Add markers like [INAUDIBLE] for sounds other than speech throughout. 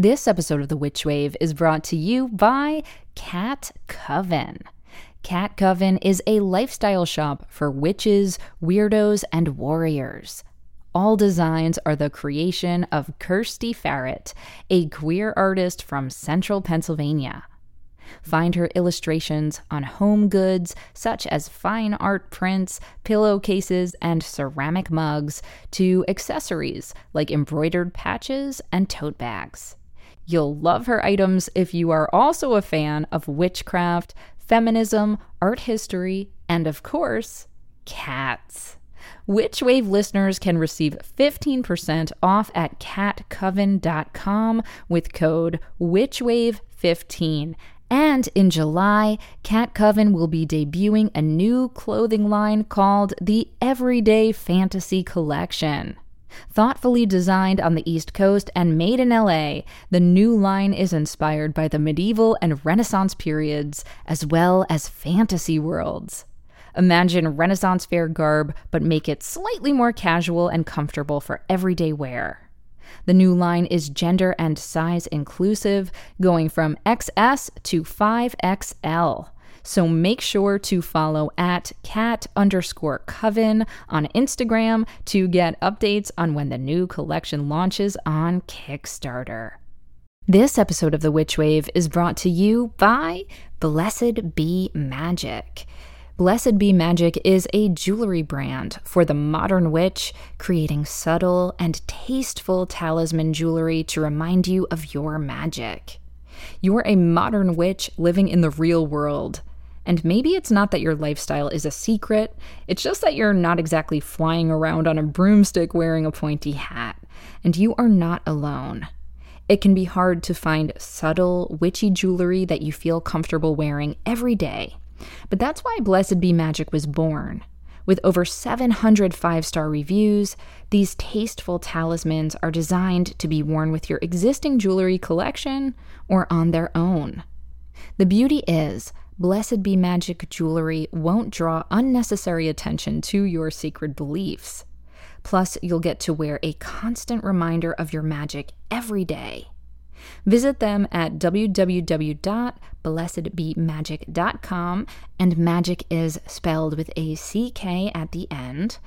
This episode of The Witch Wave is brought to you by Cat Coven. Cat Coven is a lifestyle shop for witches, weirdos, and warriors. All designs are the creation of Kirsty Farrett, a queer artist from central Pennsylvania. Find her illustrations on home goods such as fine art prints, pillowcases, and ceramic mugs, to accessories like embroidered patches and tote bags. You'll love her items if you are also a fan of witchcraft, feminism, art history, and of course, cats. Witchwave listeners can receive 15% off at catcoven.com with code WitchWave15 and in July, Cat Coven will be debuting a new clothing line called the Everyday Fantasy Collection. Thoughtfully designed on the East Coast and made in LA, the new line is inspired by the medieval and Renaissance periods, as well as fantasy worlds. Imagine Renaissance fair garb, but make it slightly more casual and comfortable for everyday wear. The new line is gender and size inclusive, going from XS to 5XL. So make sure to follow at cat underscore coven on Instagram to get updates on when the new collection launches on Kickstarter. This episode of The Witch Wave is brought to you by Blessed Be Magick. Blessed Be Magick is a jewelry brand for the modern witch, creating subtle and tasteful talisman jewelry to remind you of your magic. You're a modern witch living in the real world. And maybe it's not that your lifestyle is a secret, it's just that you're not exactly flying around on a broomstick wearing a pointy hat. And you are not alone. It can be hard to find subtle, witchy jewelry that you feel comfortable wearing every day. But that's why Blessed Be Magick was born. With over 700 five star reviews, these tasteful talismans are designed to be worn with your existing jewelry collection or on their own. The beauty is, Blessed Be Magick jewelry won't draw unnecessary attention to your secret beliefs. Plus, you'll get to wear a constant reminder of your magic every day. Visit them at www.blessedbemagick.com, and magic is spelled with a CK at the end,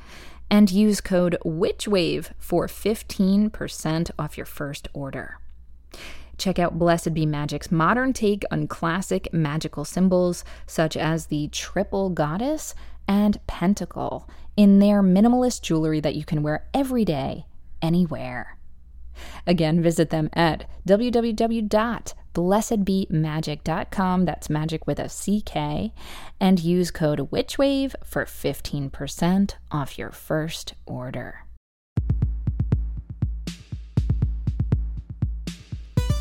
and use code WITCHWAVE for 15% off your first order. Check out Blessed Be Magick's modern take on classic magical symbols such as the triple goddess and pentacle in their minimalist jewelry that you can wear every day, anywhere. Again, visit them at www.blessedbemagick.com. That's magic with a CK. And use code WITCHWAVE for 15% off your first order.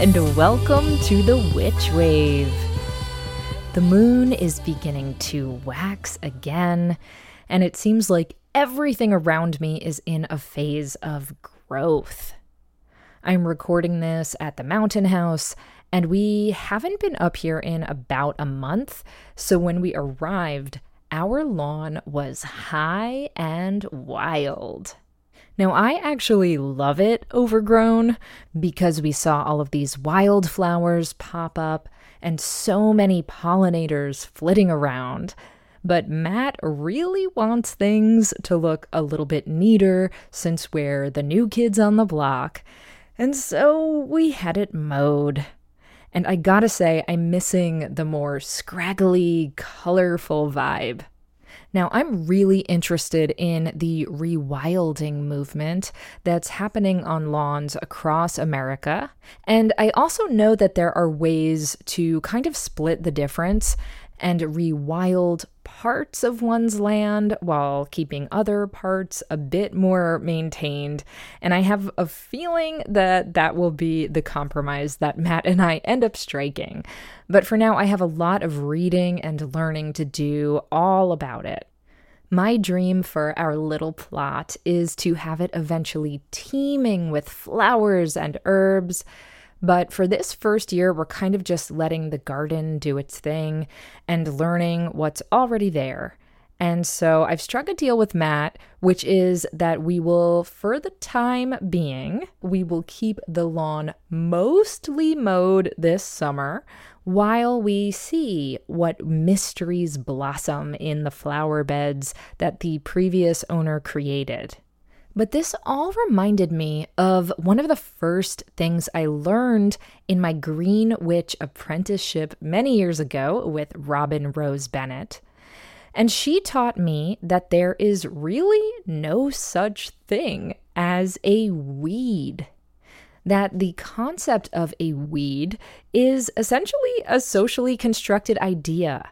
And welcome to the Witch Wave. The moon is beginning to wax again, and it seems like everything around me is in a phase of growth. I'm recording this at the mountain house, and we haven't been up here in about a month, so when we arrived, our lawn was high and wild. Now, I actually love it overgrown because we saw all of these wildflowers pop up and so many pollinators flitting around. But Matt really wants things to look a little bit neater since we're the new kids on the block. And so we had it mowed. And I gotta say, I'm missing the more scraggly, colorful vibe. Now, I'm really interested in the rewilding movement that's happening on lawns across America. And I also know that there are ways to kind of split the difference and rewild parts of one's land while keeping other parts a bit more maintained. And I have a feeling that that will be the compromise that Matt and I end up striking. But for now, I have a lot of reading and learning to do all about it. My dream for our little plot is to have it eventually teeming with flowers and herbs but for this first year, we're kind of just letting the garden do its thing and learning what's already there. And so I've struck a deal with Matt, which is that we will, for the time being, we will keep the lawn mostly mowed this summer while we see what mysteries blossom in the flower beds that the previous owner created. But this all reminded me of one of the first things I learned in my Green Witch apprenticeship many years ago with Robin Rose Bennett. And she taught me that there is really no such thing as a weed. That the concept of a weed is essentially a socially constructed idea,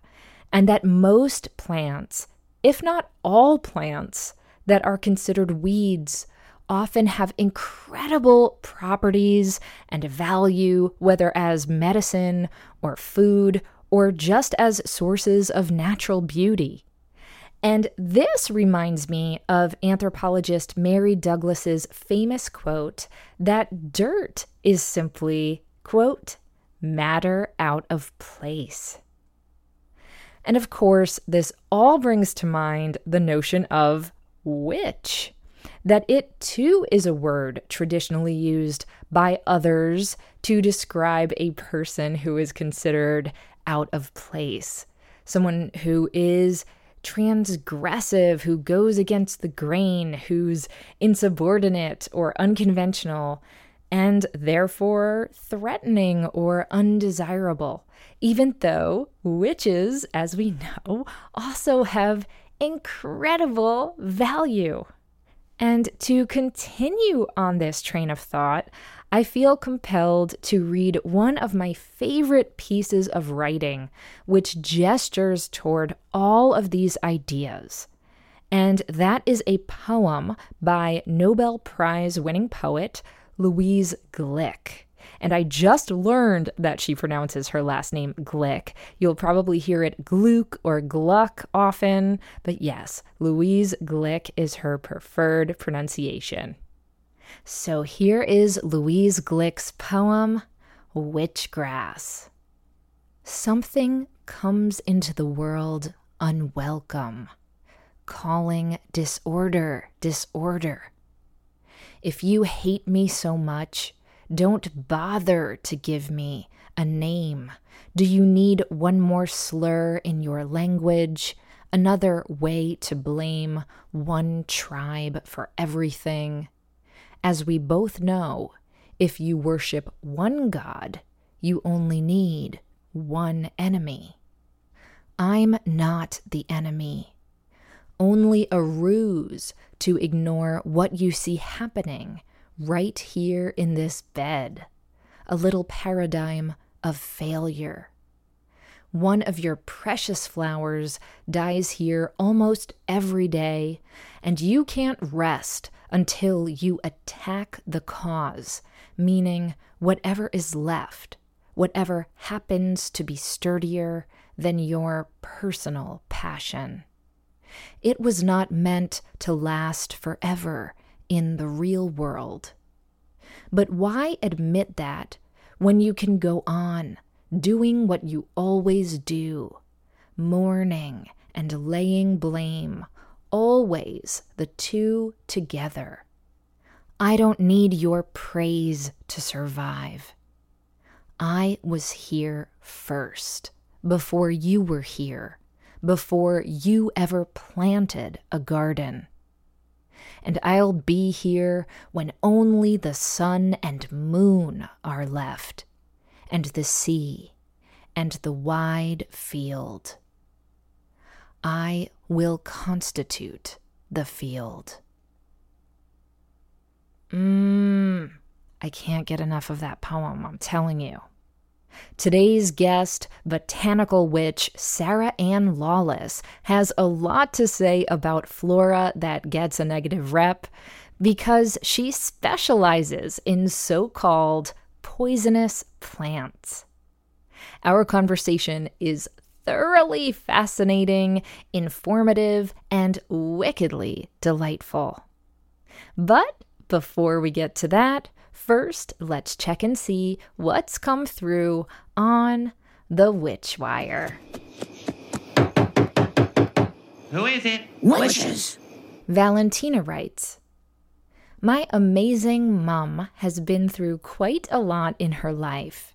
and that most plants, if not all plants, that are considered weeds often have incredible properties and value, whether as medicine or food or just as sources of natural beauty. And this reminds me of anthropologist Mary Douglas's famous quote that dirt is simply, quote, matter out of place. And of course, this all brings to mind the notion of witch. That it too is a word traditionally used by others to describe a person who is considered out of place, someone who is transgressive, who goes against the grain, who's insubordinate or unconventional, and therefore threatening or undesirable, even though witches, as we know, also have incredible value. And to continue on this train of thought, I feel compelled to read one of my favorite pieces of writing, which gestures toward all of these ideas. And that is a poem by Nobel Prize winning poet Louise Glück and I just learned that she pronounces her last name Glick. You'll probably hear it Gluck or Gluck often, but yes, Louise Glick is her preferred pronunciation. So here is Louise Glick's poem, Witchgrass. Something comes into the world unwelcome, calling disorder, disorder. If you hate me so much, don't bother to give me a name. Do you need one more slur in your language? Another way to blame one tribe for everything? As we both know, if you worship one God, you only need one enemy. I'm not the enemy, only a ruse to ignore what you see happening right here in this bed, a little paradigm of failure. One of your precious flowers dies here almost every day, and you can't rest until you attack the cause, meaning whatever is left, whatever happens to be sturdier than your personal passion. It was not meant to last forever in the real world. But why admit that when you can go on doing what you always do, mourning and laying blame, always the two together? I don't need your praise to survive. I was here first, before you were here, before you ever planted a garden and I'll be here when only the sun and moon are left, and the sea, and the wide field. I will constitute the field. Mmm, I can't get enough of that poem, I'm telling you. Today's guest, botanical witch Sarah Anne Lawless, has a lot to say about flora that gets a negative rep because she specializes in so called poisonous plants. Our conversation is thoroughly fascinating, informative, and wickedly delightful. But before we get to that, first let's check and see what's come through on the Witch Wire. Who is it? Witches. Valentina writes My amazing mum has been through quite a lot in her life.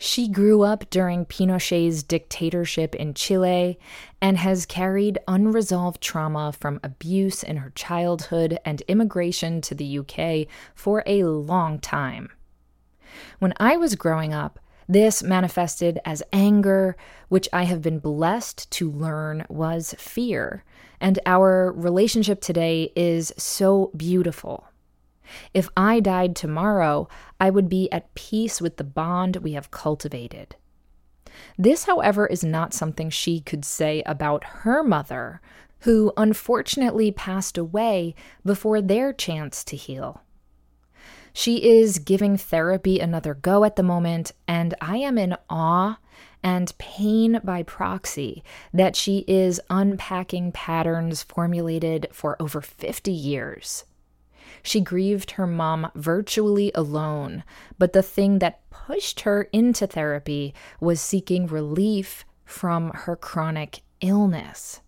She grew up during Pinochet's dictatorship in Chile and has carried unresolved trauma from abuse in her childhood and immigration to the UK for a long time. When I was growing up, this manifested as anger, which I have been blessed to learn was fear. And our relationship today is so beautiful. If I died tomorrow, I would be at peace with the bond we have cultivated. This, however, is not something she could say about her mother, who unfortunately passed away before their chance to heal. She is giving therapy another go at the moment, and I am in awe and pain by proxy that she is unpacking patterns formulated for over 50 years. She grieved her mom virtually alone, but the thing that pushed her into therapy was seeking relief from her chronic illness.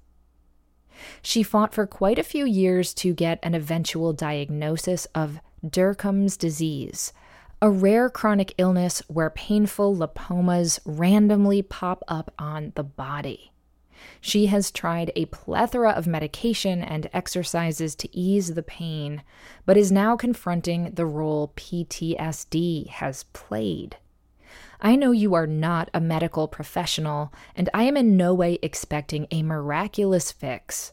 She fought for quite a few years to get an eventual diagnosis of Dercum's disease, a rare chronic illness where painful lipomas randomly pop up on the body. She has tried a plethora of medication and exercises to ease the pain, but is now confronting the role PTSD has played. I know you are not a medical professional, and I am in no way expecting a miraculous fix.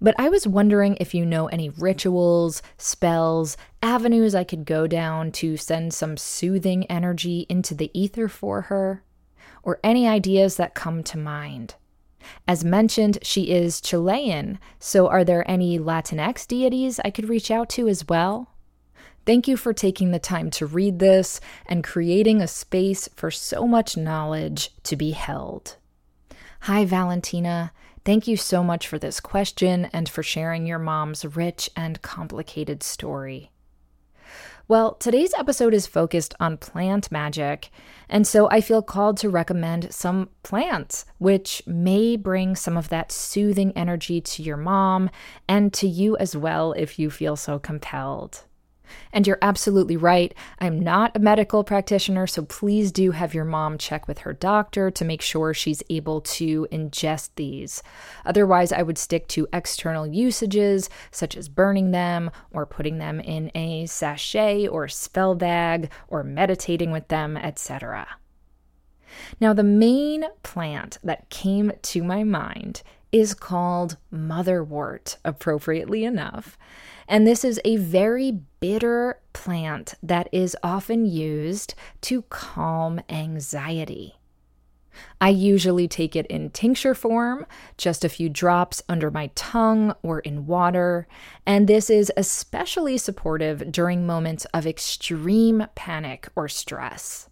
But I was wondering if you know any rituals, spells, avenues I could go down to send some soothing energy into the ether for her, or any ideas that come to mind. As mentioned, she is Chilean, so are there any Latinx deities I could reach out to as well? Thank you for taking the time to read this and creating a space for so much knowledge to be held. Hi, Valentina. Thank you so much for this question and for sharing your mom's rich and complicated story. Well, today's episode is focused on plant magic, and so I feel called to recommend some plants, which may bring some of that soothing energy to your mom and to you as well if you feel so compelled. And you're absolutely right. I'm not a medical practitioner, so please do have your mom check with her doctor to make sure she's able to ingest these. Otherwise, I would stick to external usages, such as burning them or putting them in a sachet or spell bag or meditating with them, etc. Now, the main plant that came to my mind is called motherwort, appropriately enough. And this is a very bitter plant that is often used to calm anxiety. I usually take it in tincture form, just a few drops under my tongue or in water, and this is especially supportive during moments of extreme panic or stress.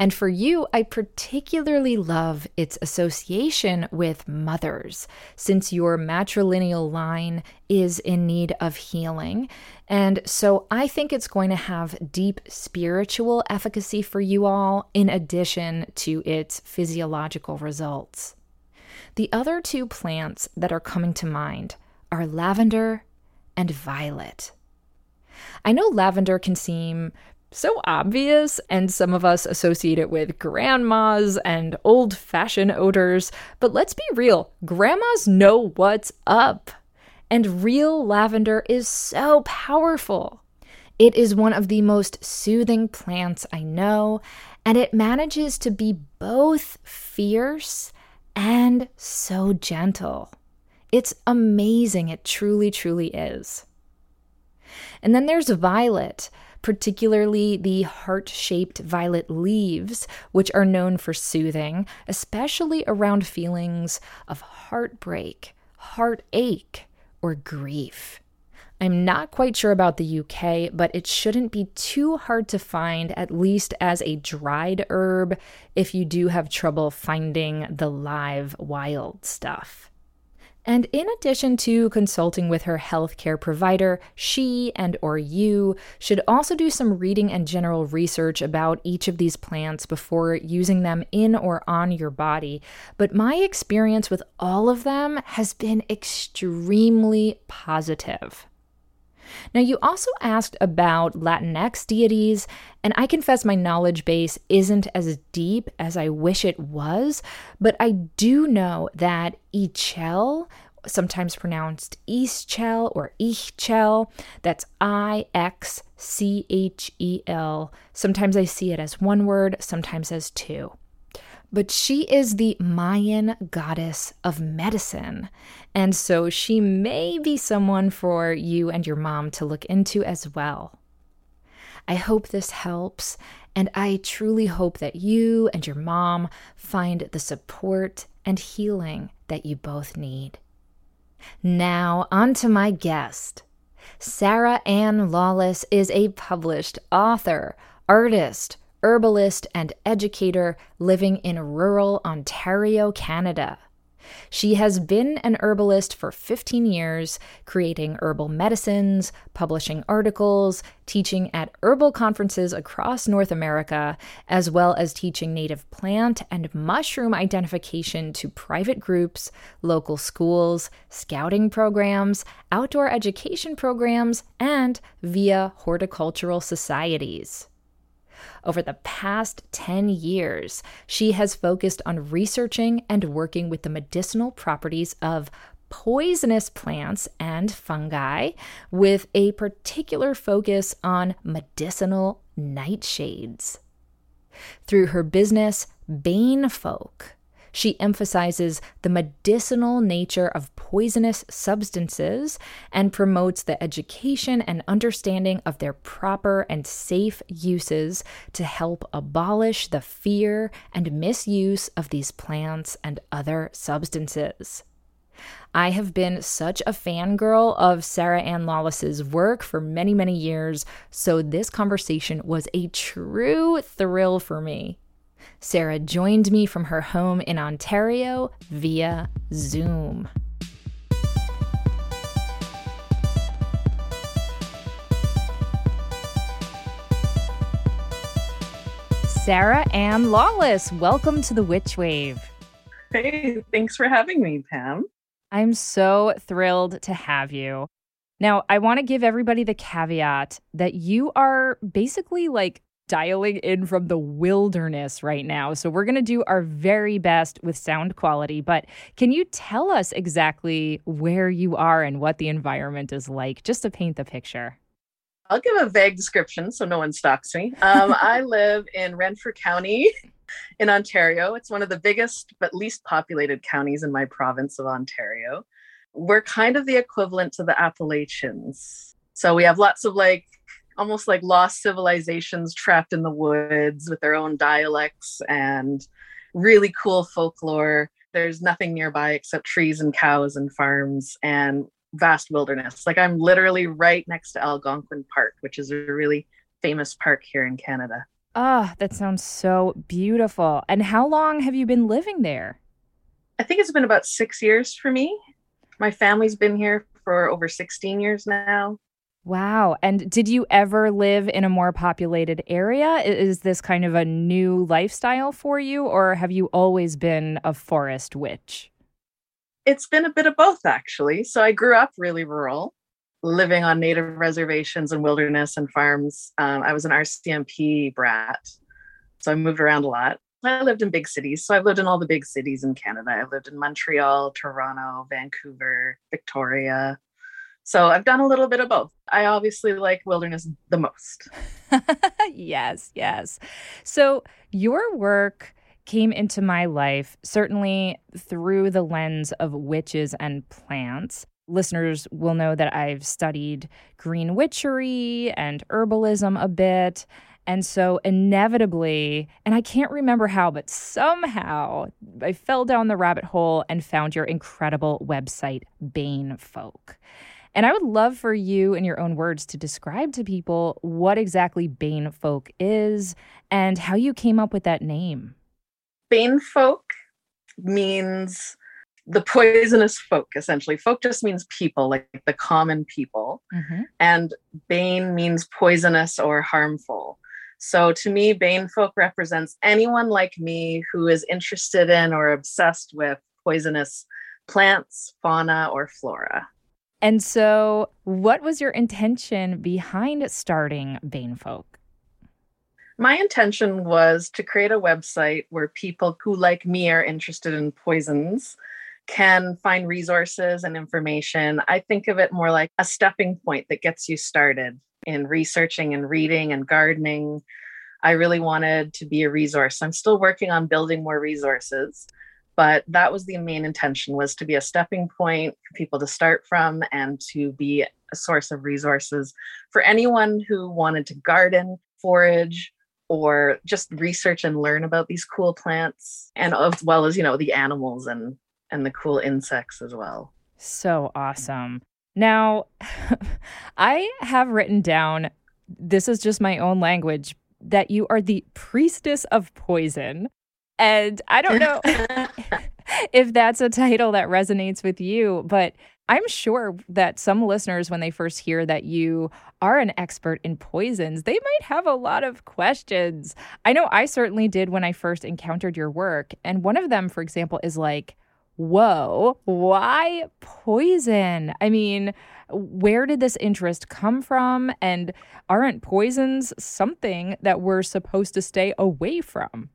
And for you, I particularly love its association with mothers, since your matrilineal line is in need of healing. And so I think it's going to have deep spiritual efficacy for you all, in addition to its physiological results. The other two plants that are coming to mind are lavender and violet. I know lavender can seem so obvious, and some of us associate it with grandmas and old fashioned odors. But let's be real grandmas know what's up. And real lavender is so powerful. It is one of the most soothing plants I know, and it manages to be both fierce and so gentle. It's amazing. It truly, truly is. And then there's violet, particularly the heart shaped violet leaves, which are known for soothing, especially around feelings of heartbreak, heartache, or grief. I'm not quite sure about the UK, but it shouldn't be too hard to find, at least as a dried herb, if you do have trouble finding the live wild stuff. And in addition to consulting with her healthcare provider, she and or you should also do some reading and general research about each of these plants before using them in or on your body. But my experience with all of them has been extremely positive. Now, you also asked about Latinx deities, and I confess my knowledge base isn't as deep as I wish it was, but I do know that Ichel, sometimes pronounced Ischel or Ichel, that's I X C H E L. Sometimes I see it as one word, sometimes as two but she is the Mayan goddess of medicine. And so she may be someone for you and your mom to look into as well. I hope this helps, and I truly hope that you and your mom find the support and healing that you both need. Now, on to my guest. Sarah Anne Lawless is a published author, artist, herbalist, and educator living in rural Ontario, Canada. She has been an herbalist for 15 years, creating herbal medicines, publishing articles, teaching at herbal conferences across North America, as well as teaching native plant and mushroom identification to private groups, local schools, scouting programs, outdoor education programs, and via horticultural societies. Over the past 10 years, she has focused on researching and working with the medicinal properties of poisonous plants and fungi, with a particular focus on medicinal nightshades. Through her business, Bane Folk, she emphasizes the medicinal nature of poisonous substances and promotes the education and understanding of their proper and safe uses to help abolish the fear and misuse of these plants and other substances. I have been such a fangirl of Sarah Anne Lawless's work for many, many years, so this conversation was a true thrill for me. Sarah joined me from her home in Ontario via Zoom. Sarah Anne Lawless, welcome to the Witch Wave. Hey, thanks for having me, Pam. I'm so thrilled to have you. Now, I want to give everybody the caveat that you are basically like dialing in from the wilderness right now. So we're going to do our very best with sound quality. But can you tell us exactly where you are and what the environment is like, just to paint the picture? I'll give a vague description so no one stalks me. Um, I [LAUGHS] live in Renfrew County in Ontario. It's one of the biggest but least populated counties in my province of Ontario. We're kind of the equivalent to the Appalachians. So we have lots of like almost like lost civilizations trapped in the woods with their own dialects and really cool folklore. There's nothing nearby except trees and cows and farms and vast wilderness. Like I'm literally right next to Algonquin Park, which is a really famous park here in Canada. Ah, oh, that sounds so beautiful. And how long have you been living there? I think it's been about six years for me. My family's been here for over 16 years now. Wow. And did you ever live in a more populated area? Is this kind of a new lifestyle for you, or have you always been a forest witch? It's been a bit of both, actually. So I grew up really rural, living on native reservations and wilderness and farms. Um, I was an RCMP brat. So I moved around a lot. I lived in big cities. So I've lived in all the big cities in Canada. I've lived in Montreal, Toronto, Vancouver, Victoria, so I've done a little bit of both. I obviously like wilderness the most. [LAUGHS] yes, yes. So your work came into my life, certainly through the lens of witches and plants. Listeners will know that I've studied green witchery and herbalism a bit. And so, inevitably, and I can't remember how, but somehow I fell down the rabbit hole and found your incredible website, Bane Folk. And I would love for you, in your own words, to describe to people what exactly Bane Folk is and how you came up with that name. Bane Folk means the poisonous folk, essentially. Folk just means people, like the common people. Mm-hmm. And Bane means poisonous or harmful. So to me, Bane folk represents anyone like me who is interested in or obsessed with poisonous plants, fauna, or flora. And so, what was your intention behind starting Bane Folk? My intention was to create a website where people who, like me, are interested in poisons can find resources and information. I think of it more like a stepping point that gets you started in researching and reading and gardening. I really wanted to be a resource. I'm still working on building more resources, but that was the main intention was to be a stepping point for people to start from and to be a source of resources for anyone who wanted to garden, forage, or just research and learn about these cool plants and as well as, you know, the animals and and the cool insects as well. So awesome. Now, [LAUGHS] I have written down, this is just my own language, that you are the priestess of poison. And I don't know [LAUGHS] [LAUGHS] if that's a title that resonates with you, but I'm sure that some listeners, when they first hear that you are an expert in poisons, they might have a lot of questions. I know I certainly did when I first encountered your work. And one of them, for example, is like, whoa, why poison? I mean, where did this interest come from? And aren't poisons something that we're supposed to stay away from?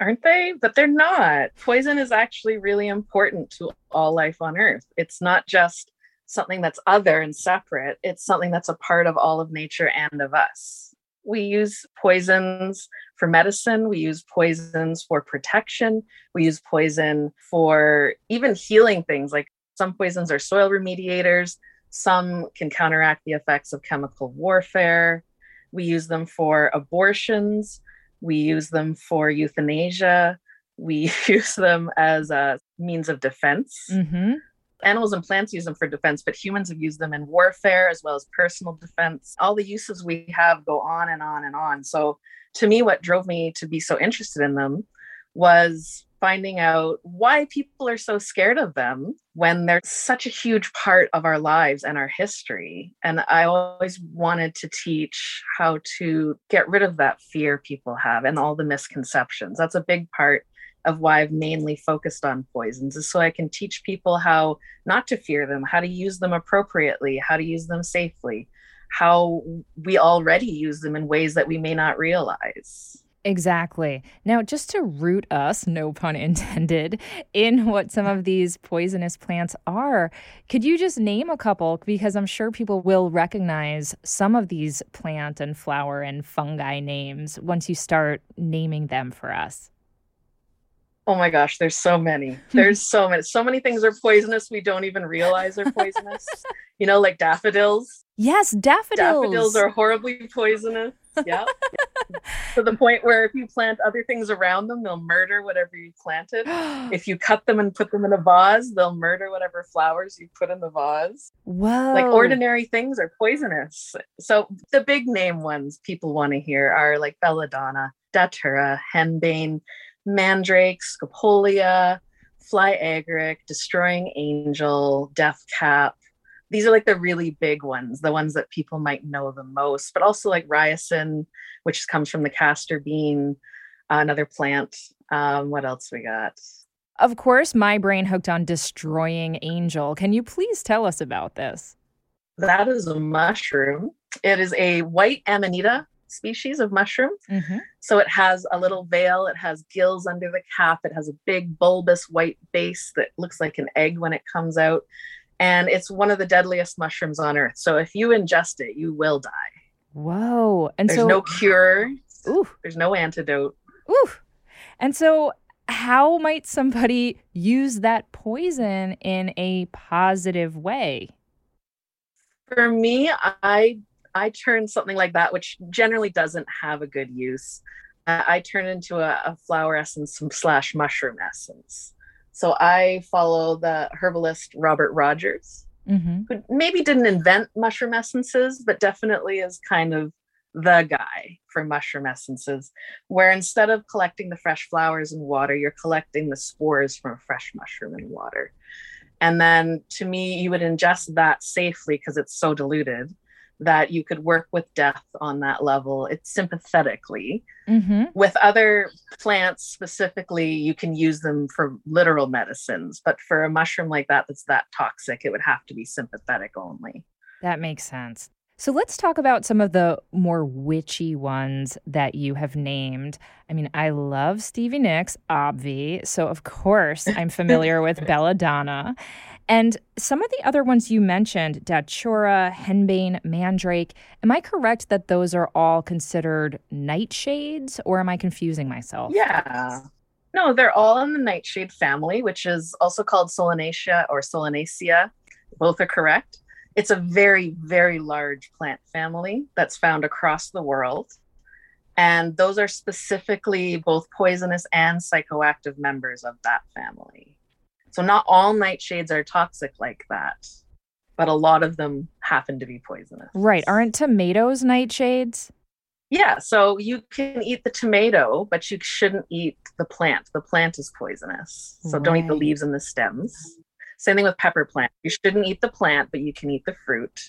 Aren't they? But they're not. Poison is actually really important to all life on Earth. It's not just something that's other and separate, it's something that's a part of all of nature and of us we use poisons for medicine. We use poisons for protection. We use poison for even healing things. Like some poisons are soil remediators, some can counteract the effects of chemical warfare. We use them for abortions. We use them for euthanasia. We [LAUGHS] use them as a means of defense. Mm-hmm animals and plants use them for defense, but humans have used them in warfare as well as personal defense. All the uses we have go on and on and on. So, to me, what drove me to be so interested in them was finding out why people are so scared of them when they're such a huge part of our lives and our history. And I always wanted to teach how to get rid of that fear people have and all the misconceptions. That's a big part of why I've mainly focused on poisons is so I can teach people how not to fear them, how to use them appropriately, how to use them safely, how we already use them in ways that we may not realize. Exactly. Now, just to root us, no pun intended, in what some of these poisonous plants are, could you just name a couple? Because I'm sure people will recognize some of these plant and flower and fungi names once you start naming them for us. Oh my gosh, there's so many. [LAUGHS] There's so many. So many things are poisonous we don't even realize are poisonous. you know, like daffodils. Yes, daffodils. Daffodils are horribly poisonous. Yeah. [LAUGHS] to the point where if you plant other things around them, they'll murder whatever you planted. [GASPS] if you cut them and put them in a vase, they'll murder whatever flowers you put in the vase. Whoa. Like ordinary things are poisonous. So the big name ones people want to hear are like belladonna, datura, henbane, Mandrake, Scopolia, Fly Agaric, Destroying Angel, Death Cap. These are like the really big ones, the ones that people might know the most, but also like ricin, which comes from the castor bean, uh, another plant. Um, what else we got? Of course, my brain hooked on Destroying Angel. Can you please tell us about this? That is a mushroom. It is a white amanita species of mushroom. Mm-hmm. So it has a little veil, it has gills under the cap, it has a big bulbous white base that looks like an egg when it comes out. And it's one of the deadliest mushrooms on earth. So if you ingest it, you will die. Whoa. And so there's so no cure. Ooh. There's no antidote. Ooh. And so, how might somebody use that poison in a positive way? For me, I I turn something like that, which generally doesn't have a good use. Uh, I turn into a, a flower essence slash mushroom essence. So I follow the herbalist Robert Rogers, mm-hmm. who maybe didn't invent mushroom essences, but definitely is kind of the guy for mushroom essences, where instead of collecting the fresh flowers and water, you're collecting the spores from a fresh mushroom and water. And then to me, you would ingest that safely because it's so diluted that you could work with death on that level. It's sympathetically. Mm-hmm. With other plants specifically, you can use them for literal medicines, but for a mushroom like that that's that toxic, it would have to be sympathetic only. That makes sense. So let's talk about some of the more witchy ones that you have named. I mean, I love Stevie Nicks, obvi. So of course I'm familiar with [LAUGHS] Belladonna. And some of the other ones you mentioned, Datura, Henbane, Mandrake, am I correct that those are all considered nightshades or am I confusing myself? Yeah. No, they're all in the nightshade family, which is also called Solanaceae or Solanaceae. Both are correct. It's a very, very large plant family that's found across the world. And those are specifically both poisonous and psychoactive members of that family. So, not all nightshades are toxic like that, but a lot of them happen to be poisonous. Right. Aren't tomatoes nightshades? Yeah. So, you can eat the tomato, but you shouldn't eat the plant. The plant is poisonous. So, right. don't eat the leaves and the stems. Same thing with pepper plant. You shouldn't eat the plant, but you can eat the fruit.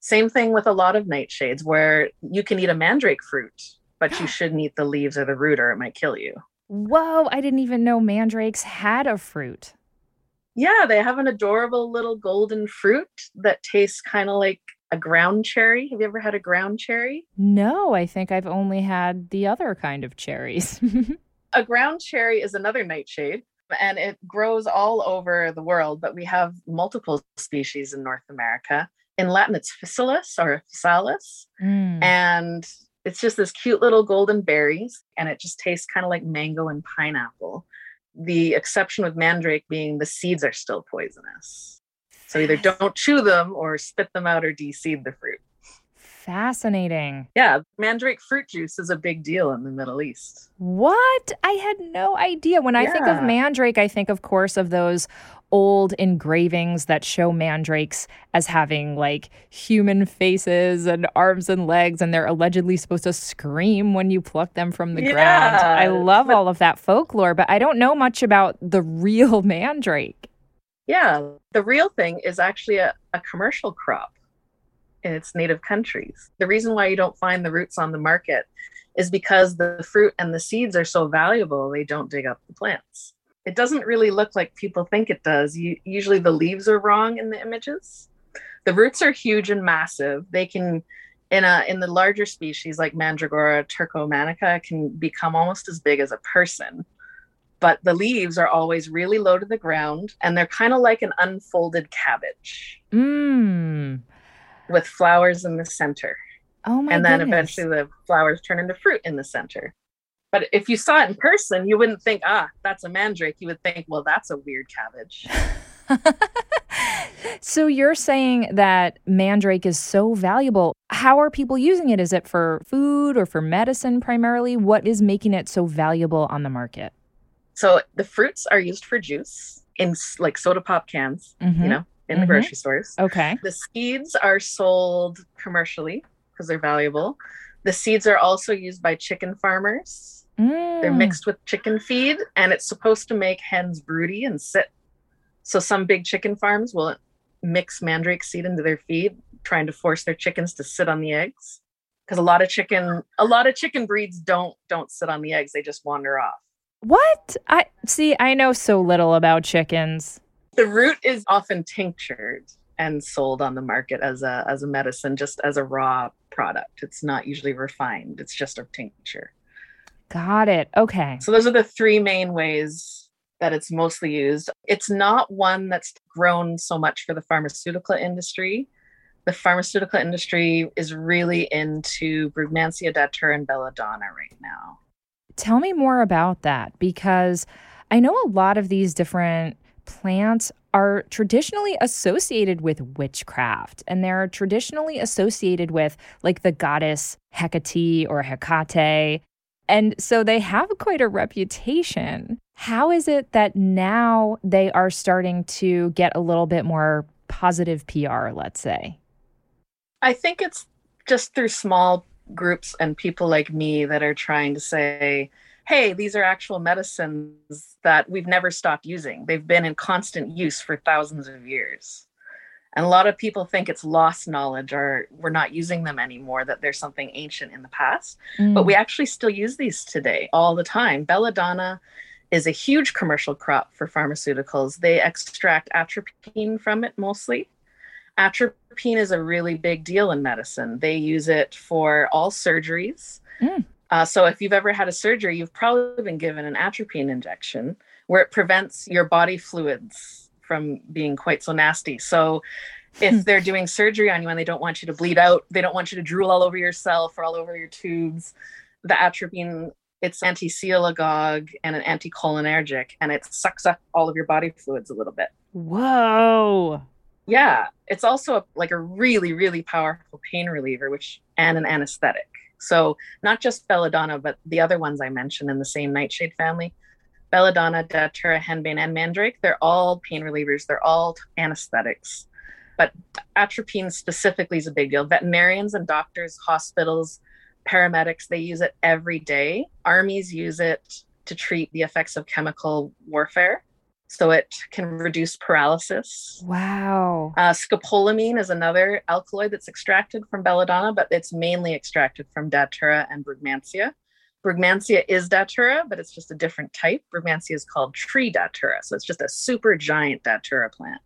Same thing with a lot of nightshades where you can eat a mandrake fruit, but you [GASPS] shouldn't eat the leaves or the root or it might kill you. Whoa, I didn't even know mandrakes had a fruit. Yeah, they have an adorable little golden fruit that tastes kind of like a ground cherry. Have you ever had a ground cherry? No, I think I've only had the other kind of cherries. [LAUGHS] a ground cherry is another nightshade and it grows all over the world, but we have multiple species in North America. In Latin, it's physalis or physalis. Mm. And it's just this cute little golden berries, and it just tastes kind of like mango and pineapple. The exception with mandrake being the seeds are still poisonous. So either don't chew them or spit them out or deseed the fruit. Fascinating. Yeah, mandrake fruit juice is a big deal in the Middle East. What? I had no idea. When I yeah. think of mandrake, I think, of course, of those old engravings that show mandrakes as having like human faces and arms and legs, and they're allegedly supposed to scream when you pluck them from the yeah. ground. I love all of that folklore, but I don't know much about the real [LAUGHS] mandrake. Yeah, the real thing is actually a, a commercial crop in its native countries. The reason why you don't find the roots on the market is because the fruit and the seeds are so valuable, they don't dig up the plants. It doesn't really look like people think it does. You, usually the leaves are wrong in the images. The roots are huge and massive. They can in a in the larger species like Mandragora turcomanica can become almost as big as a person. But the leaves are always really low to the ground and they're kind of like an unfolded cabbage. Mmm with flowers in the center. Oh my And then goodness. eventually the flowers turn into fruit in the center. But if you saw it in person, you wouldn't think, ah, that's a mandrake. You would think, well, that's a weird cabbage. [LAUGHS] so you're saying that mandrake is so valuable. How are people using it? Is it for food or for medicine primarily? What is making it so valuable on the market? So the fruits are used for juice in like soda pop cans, mm-hmm. you know, in the mm-hmm. grocery stores. Okay. The seeds are sold commercially because they're valuable. The seeds are also used by chicken farmers. Mm. They're mixed with chicken feed and it's supposed to make hens broody and sit. So some big chicken farms will mix mandrake seed into their feed, trying to force their chickens to sit on the eggs. Because a lot of chicken a lot of chicken breeds don't don't sit on the eggs, they just wander off. What? I see I know so little about chickens. The root is often tinctured and sold on the market as a as a medicine, just as a raw product. It's not usually refined. It's just a tincture. Got it. Okay. So those are the three main ways that it's mostly used. It's not one that's grown so much for the pharmaceutical industry. The pharmaceutical industry is really into Brugmansia datura and belladonna right now. Tell me more about that because I know a lot of these different plants are traditionally associated with witchcraft and they're traditionally associated with like the goddess Hecate or Hecate. And so they have quite a reputation. How is it that now they are starting to get a little bit more positive PR, let's say? I think it's just through small groups and people like me that are trying to say, hey, these are actual medicines that we've never stopped using. They've been in constant use for thousands of years. And a lot of people think it's lost knowledge or we're not using them anymore, that there's something ancient in the past. Mm. But we actually still use these today all the time. Belladonna is a huge commercial crop for pharmaceuticals. They extract atropine from it mostly. Atropine is a really big deal in medicine. They use it for all surgeries. Mm. Uh, so if you've ever had a surgery, you've probably been given an atropine injection where it prevents your body fluids from being quite so nasty. So if hmm. they're doing surgery on you and they don't want you to bleed out, they don't want you to drool all over yourself or all over your tubes, the atropine it's anti-sialagogue and an anticholinergic and it sucks up all of your body fluids a little bit. Whoa. Yeah, it's also a, like a really really powerful pain reliever which and an anesthetic. So not just belladonna but the other ones I mentioned in the same nightshade family, belladonna, datura, henbane and mandrake, they're all pain relievers, they're all anesthetics. But atropine specifically is a big deal. Veterinarians and doctors, hospitals, paramedics they use it every day armies use it to treat the effects of chemical warfare so it can reduce paralysis. Wow. Uh, scopolamine is another alkaloid that's extracted from belladonna but it's mainly extracted from datura and brugmansia. Brugmansia is datura but it's just a different type. Brugmansia is called tree datura so it's just a super giant datura plant.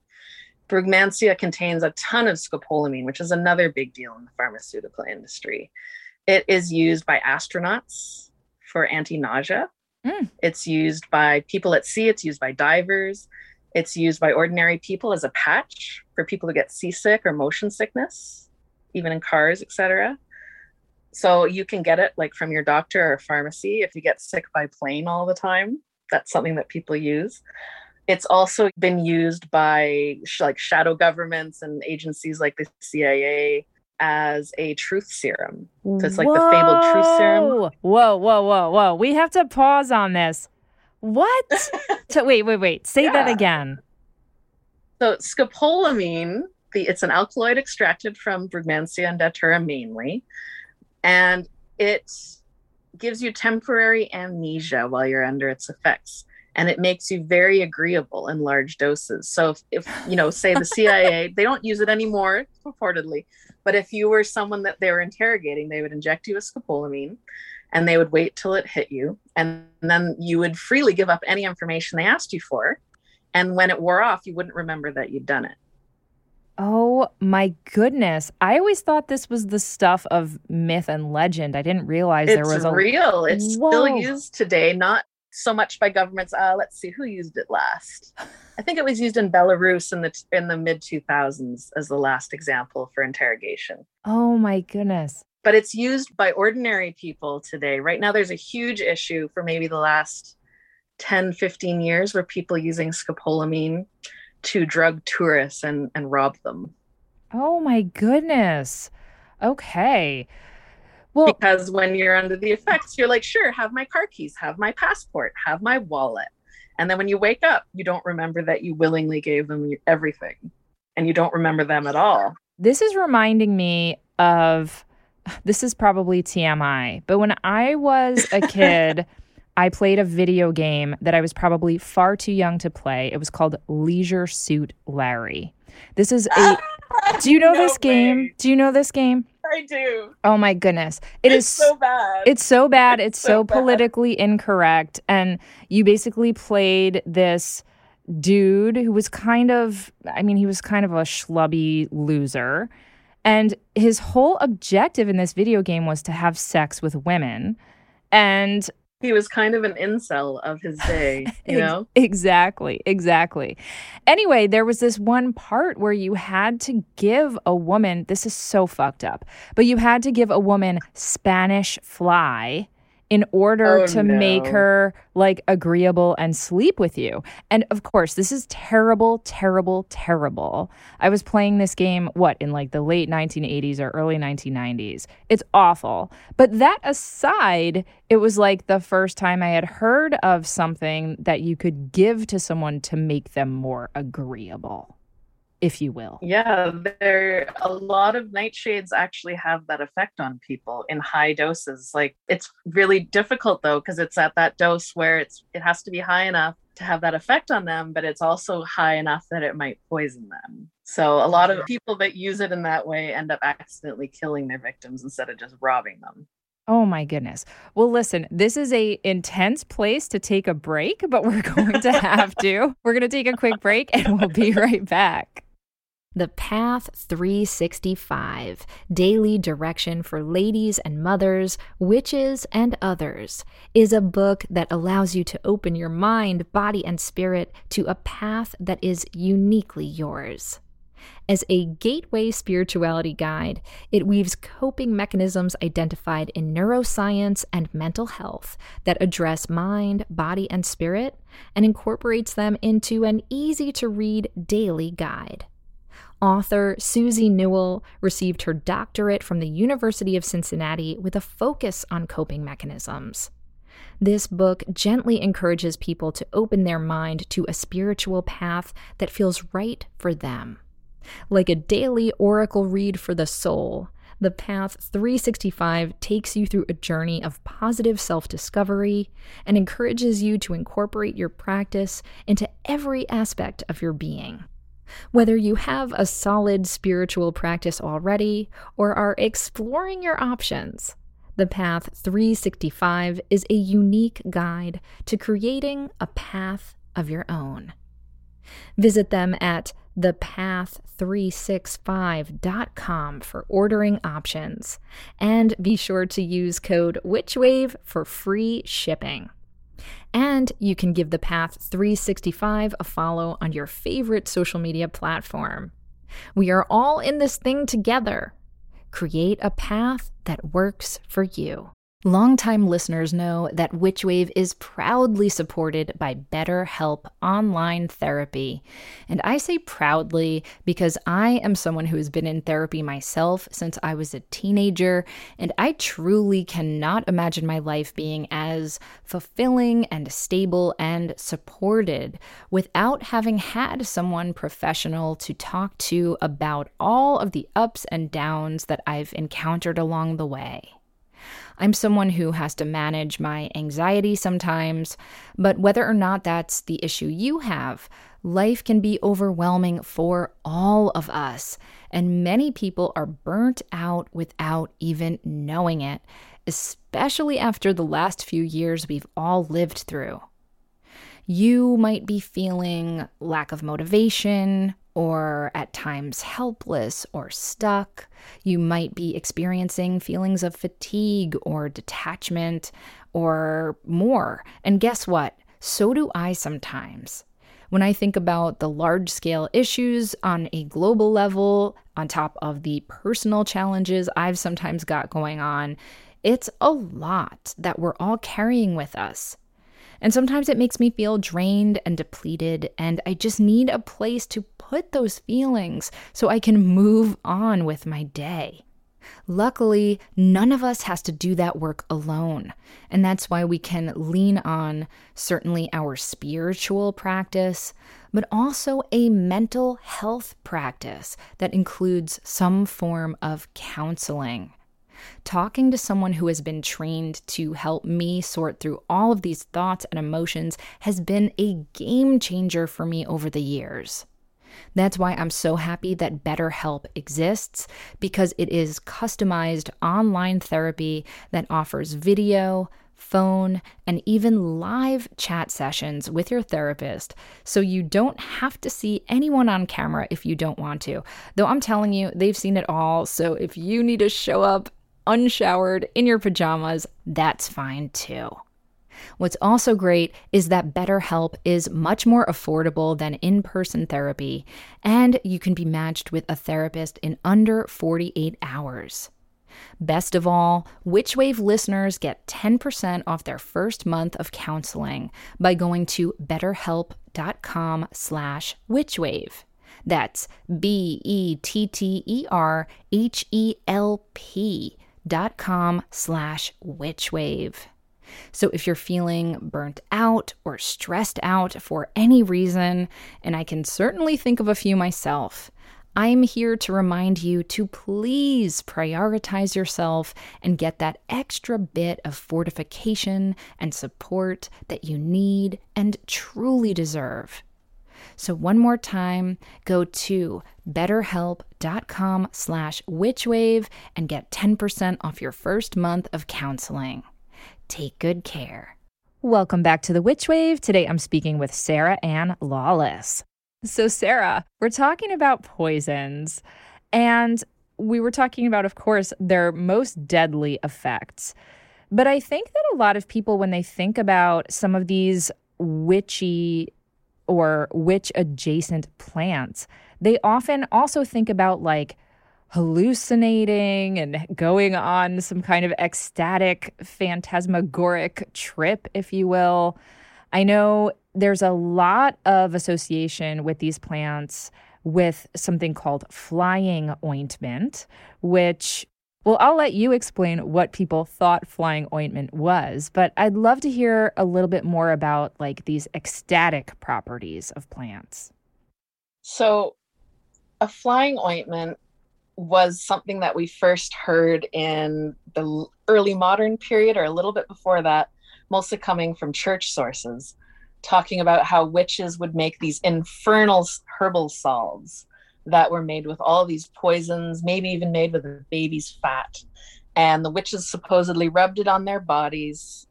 Brugmansia contains a ton of scopolamine which is another big deal in the pharmaceutical industry. It is used by astronauts for anti nausea. Mm. It's used by people at sea. It's used by divers. It's used by ordinary people as a patch for people who get seasick or motion sickness, even in cars, etc. So you can get it like from your doctor or pharmacy if you get sick by plane all the time. That's something that people use. It's also been used by sh- like shadow governments and agencies like the CIA as a truth serum. So it's like whoa. the fabled truth serum. Whoa, whoa, whoa, whoa. We have to pause on this. What? [LAUGHS] to, wait, wait, wait. Say yeah. that again. So scopolamine, the, it's an alkaloid extracted from Brugmansia and Datura mainly, and it gives you temporary amnesia while you're under its effects and it makes you very agreeable in large doses. So if, if you know, say the [LAUGHS] CIA, they don't use it anymore, purportedly, but if you were someone that they were interrogating, they would inject you with scopolamine and they would wait till it hit you. And then you would freely give up any information they asked you for. And when it wore off, you wouldn't remember that you'd done it. Oh my goodness. I always thought this was the stuff of myth and legend. I didn't realize it's there was a real. It's Whoa. still used today, not so much by governments. Uh, let's see who used it last. I think it was used in Belarus in the in the mid 2000s as the last example for interrogation. Oh my goodness. But it's used by ordinary people today. Right now there's a huge issue for maybe the last 10 15 years where people using scopolamine to drug tourists and and rob them. Oh my goodness. Okay. Well, because when you're under the effects, you're like, sure, have my car keys, have my passport, have my wallet. And then when you wake up, you don't remember that you willingly gave them everything and you don't remember them at all. This is reminding me of this is probably TMI, but when I was a kid, [LAUGHS] I played a video game that I was probably far too young to play. It was called Leisure Suit Larry. This is a. [LAUGHS] do you know no this game? Do you know this game? I do. Oh my goodness. It it's is so bad. It's so bad. It's, it's so, so bad. politically incorrect. And you basically played this dude who was kind of, I mean, he was kind of a schlubby loser. And his whole objective in this video game was to have sex with women. And he was kind of an incel of his day, [LAUGHS] you know? exactly, exactly. Anyway, there was this one part where you had to give a woman, this is so fucked up, but you had to give a woman Spanish fly in order Oh, to make her like agreeable and sleep with you. And of course, this is terrible, terrible, terrible. I was playing this game, what, in like the late 1980s or early 1990s. It's awful. But that aside, it was like the first time I had heard of something that you could give to someone to make them more agreeable, if you will. Yeah, there a lot of nightshades actually have that effect on people in high doses. Like it's really difficult though because it's at that dose where it's it has to be high enough to have that effect on them, but it's also high enough that it might poison them. So a lot of people that use it in that way end up accidentally killing their victims instead of just robbing them. Oh my goodness. Well, listen, this is a intense place to take a break, but we're [LAUGHS] going to have to. We're going to take a quick break and we'll be right back. The Path 365 Daily Direction for Ladies and Mothers, Witches, and Others is a book that allows you to open your mind, body, and spirit to a path that is uniquely yours. As a gateway spirituality guide, it weaves coping mechanisms identified in neuroscience and mental health that address mind, body, and spirit and incorporates them into an easy to read daily guide. Author Susie Newell received her doctorate from the University of Cincinnati with a focus on coping mechanisms. This book gently encourages people to open their mind to a spiritual path that feels right for them. Like a daily oracle read for the soul, the Path 365 takes you through a journey of positive self discovery and encourages you to incorporate your practice into every aspect of your being. Whether you have a solid spiritual practice already or are exploring your options, the Path 365 is a unique guide to creating a path of your own. Visit them at thepath365.com for ordering options. And be sure to use code WitchWave for free shipping. And you can give the Path 365 a follow on your favorite social media platform. We are all in this thing together. Create a path that works for you. Longtime listeners know that Witchwave is proudly supported by BetterHelp Online Therapy. And I say proudly because I am someone who has been in therapy myself since I was a teenager, and I truly cannot imagine my life being as fulfilling and stable and supported without having had someone professional to talk to about all of the ups and downs that I've encountered along the way. I'm someone who has to manage my anxiety sometimes, but whether or not that's the issue you have, life can be overwhelming for all of us. And many people are burnt out without even knowing it, especially after the last few years we've all lived through. You might be feeling lack of motivation, or at times helpless or stuck. You might be experiencing feelings of fatigue or detachment or more. And guess what? So do I sometimes. When I think about the large scale issues on a global level, on top of the personal challenges I've sometimes got going on, it's a lot that we're all carrying with us. And sometimes it makes me feel drained and depleted, and I just need a place to put those feelings so I can move on with my day. Luckily, none of us has to do that work alone. And that's why we can lean on certainly our spiritual practice, but also a mental health practice that includes some form of counseling. Talking to someone who has been trained to help me sort through all of these thoughts and emotions has been a game changer for me over the years. That's why I'm so happy that BetterHelp exists because it is customized online therapy that offers video, phone, and even live chat sessions with your therapist so you don't have to see anyone on camera if you don't want to. Though I'm telling you, they've seen it all, so if you need to show up unshowered in your pajamas, that's fine too. What's also great is that BetterHelp is much more affordable than in person therapy, and you can be matched with a therapist in under 48 hours. Best of all, Witchwave listeners get 10% off their first month of counseling by going to betterhelp.com slash witchwave. That's B-E-T-T-E-R-H-E-L-P dot com slash witchwave. So if you're feeling burnt out or stressed out for any reason, and I can certainly think of a few myself, I'm here to remind you to please prioritize yourself and get that extra bit of fortification and support that you need and truly deserve. So one more time, go to betterhelp.com slash witchwave and get 10% off your first month of counseling. Take good care. Welcome back to the Witch Wave. Today I'm speaking with Sarah Anne Lawless. So, Sarah, we're talking about poisons, and we were talking about, of course, their most deadly effects. But I think that a lot of people, when they think about some of these witchy or witch adjacent plants, they often also think about like hallucinating and going on some kind of ecstatic, phantasmagoric trip, if you will. I know there's a lot of association with these plants with something called flying ointment, which, well, I'll let you explain what people thought flying ointment was, but I'd love to hear a little bit more about like these ecstatic properties of plants. So, a flying ointment was something that we first heard in the early modern period or a little bit before that, mostly coming from church sources, talking about how witches would make these infernal herbal salves that were made with all these poisons, maybe even made with a baby's fat. And the witches supposedly rubbed it on their bodies,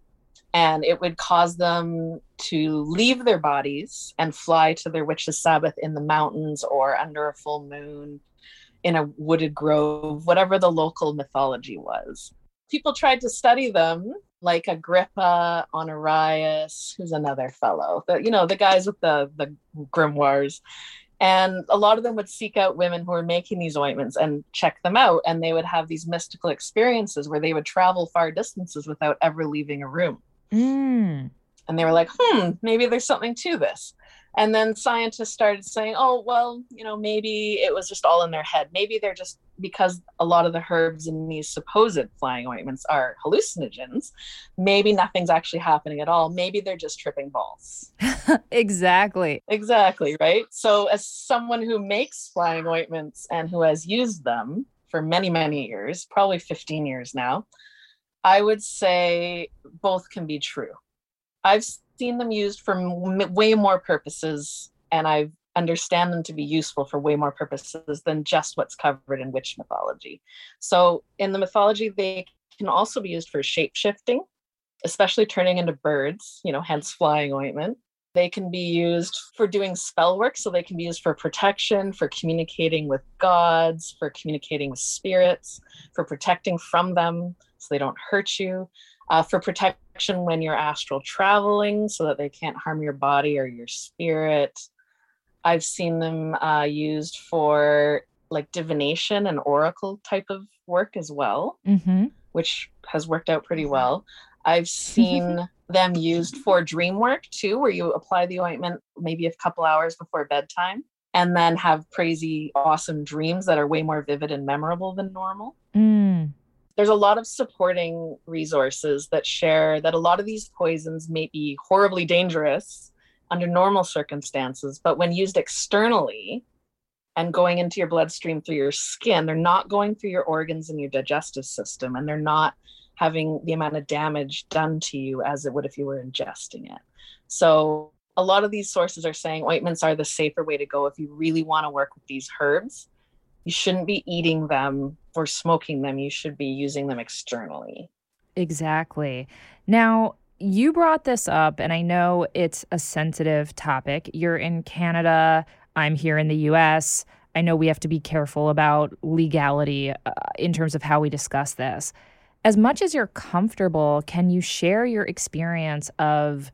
and it would cause them to leave their bodies and fly to their witches' Sabbath in the mountains or under a full moon in a wooded grove, whatever the local mythology was. People tried to study them, like Agrippa, Honorius, who's another fellow, the, you know, the guys with the, the grimoires. And a lot of them would seek out women who were making these ointments and check them out. And they would have these mystical experiences where they would travel far distances without ever leaving a room. Mm. And they were like, hmm, maybe there's something to this. And then scientists started saying, oh, well, you know, maybe it was just all in their head. Maybe they're just because a lot of the herbs in these supposed flying ointments are hallucinogens. Maybe nothing's actually happening at all. Maybe they're just tripping balls. [LAUGHS] exactly. Exactly. Right. So, as someone who makes flying ointments and who has used them for many, many years, probably 15 years now, I would say both can be true. I've seen them used for m- way more purposes, and I understand them to be useful for way more purposes than just what's covered in witch mythology. So, in the mythology, they can also be used for shape shifting, especially turning into birds, you know, hence flying ointment. They can be used for doing spell work. So they can be used for protection, for communicating with gods, for communicating with spirits, for protecting from them so they don't hurt you uh, for protection when you're astral traveling so that they can't harm your body or your spirit. I've seen them uh, used for like divination and oracle type of work as well, mm-hmm. which has worked out pretty well. I've seen [LAUGHS] them used for dream work too, where you apply the ointment maybe a couple hours before bedtime and then have crazy, awesome dreams that are way more vivid and memorable than normal. Mm there's a lot of supporting resources that share that a lot of these poisons may be horribly dangerous under normal circumstances, but when used externally and going into your bloodstream through your skin, they're not going through your organs and your digestive system, and they're not having the amount of damage done to you as it would if you were ingesting it. So, a lot of these sources are saying ointments are the safer way to go if you really want to work with these herbs. You shouldn't be eating them or smoking them, you should be using them externally. Exactly. Now, you brought this up, and I know it's a sensitive topic. You're in Canada, I'm here in the US. I know we have to be careful about legality uh, in terms of how we discuss this. As much as you're comfortable, can you share your experience of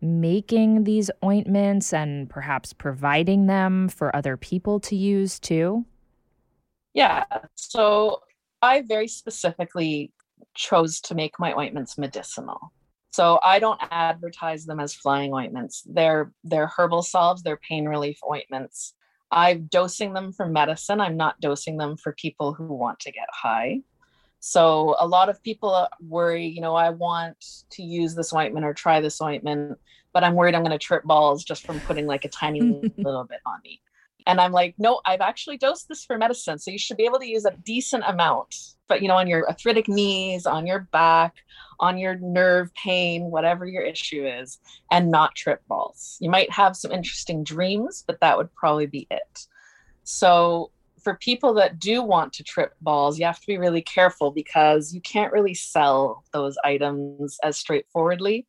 making these ointments and perhaps providing them for other people to use too? Yeah. So I very specifically chose to make my ointments medicinal. So I don't advertise them as flying ointments. They're they're herbal salves, they're pain relief ointments. I'm dosing them for medicine. I'm not dosing them for people who want to get high. So a lot of people uh, worry, you know, I want to use this ointment or try this ointment, but I'm worried I'm going to trip balls just from putting like a tiny [LAUGHS] little bit on me. And I'm like, no, I've actually dosed this for medicine. So you should be able to use a decent amount, but you know, on your arthritic knees, on your back, on your nerve pain, whatever your issue is, and not trip balls. You might have some interesting dreams, but that would probably be it. So for people that do want to trip balls, you have to be really careful because you can't really sell those items as straightforwardly.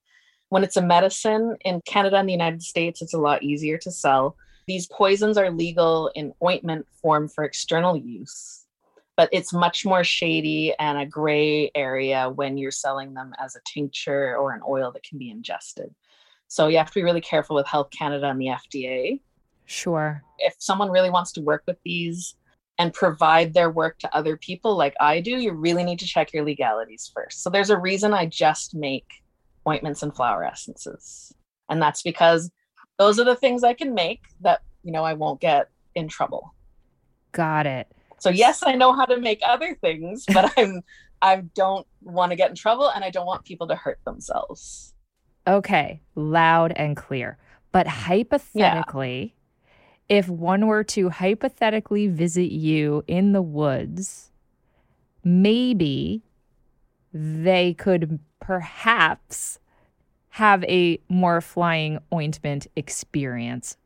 When it's a medicine in Canada and the United States, it's a lot easier to sell these poisons are legal in ointment form for external use, but it's much more shady and a gray area when you're selling them as a tincture or an oil that can be ingested. So you have to be really careful with Health Canada and the FDA. Sure. If someone really wants to work with these and provide their work to other people like I do, you really need to check your legalities first. So there's a reason I just make ointments and flower essences. And that's because those are the things I can make that, you know, I won't get in trouble. Got it. So yes, I know how to make other things, but [LAUGHS] I'm I don't want to get in trouble and I don't want people to hurt themselves. Okay, loud and clear. But hypothetically, yeah. if one were to hypothetically visit you in the woods, maybe they could perhaps have a more flying ointment experience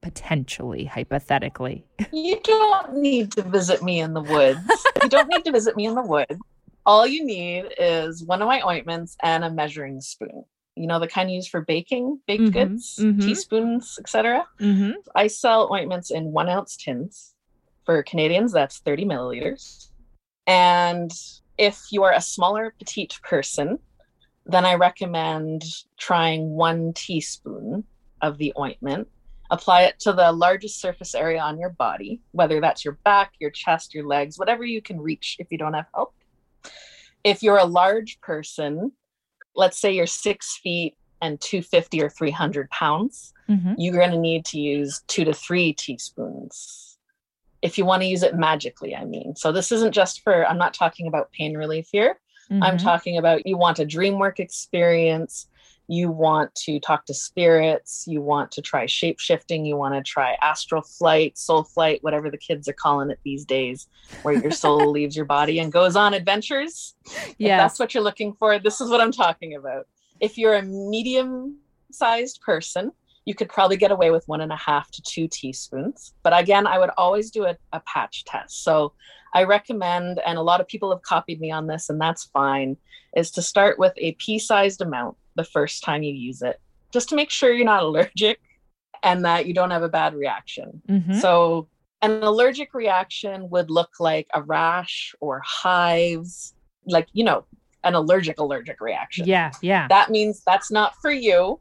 potentially hypothetically. [LAUGHS] You don't need to visit me in the woods. You don't need to visit me in the woods. All you need is one of my ointments and a measuring spoon. You know the kind used for baking baked mm-hmm, goods mm-hmm. teaspoons etc mm-hmm. i sell ointments in one ounce tins. For canadians that's 30 milliliters. And if you are a smaller petite person then I recommend trying one teaspoon of the ointment. Apply it to the largest surface area on your body, whether that's your back, your chest, your legs, whatever you can reach if you don't have help. If you're a large person, let's say you're six feet and 250 or 300 pounds, mm-hmm. you're going to need to use two to three teaspoons. If you want to use it magically, I mean. So, this isn't just for, I'm not talking about pain relief here. Mm-hmm. I'm talking about you want a dream work experience, you want to talk to spirits, you want to try shape shifting, you want to try astral flight, soul flight, whatever the kids are calling it these days, where your soul [LAUGHS] leaves your body and goes on adventures. Yeah. that's what you're looking for, this is what I'm talking about. If you're a medium sized person, you could probably get away with one and a half to two teaspoons. But again, I would always do a, a patch test. So I recommend, and a lot of people have copied me on this, and that's fine, is to start with a pea sized amount the first time you use it, just to make sure you're not allergic and that you don't have a bad reaction. Mm-hmm. So, an allergic reaction would look like a rash or hives, like, you know, an allergic allergic reaction. Yeah, yeah. That means that's not for you.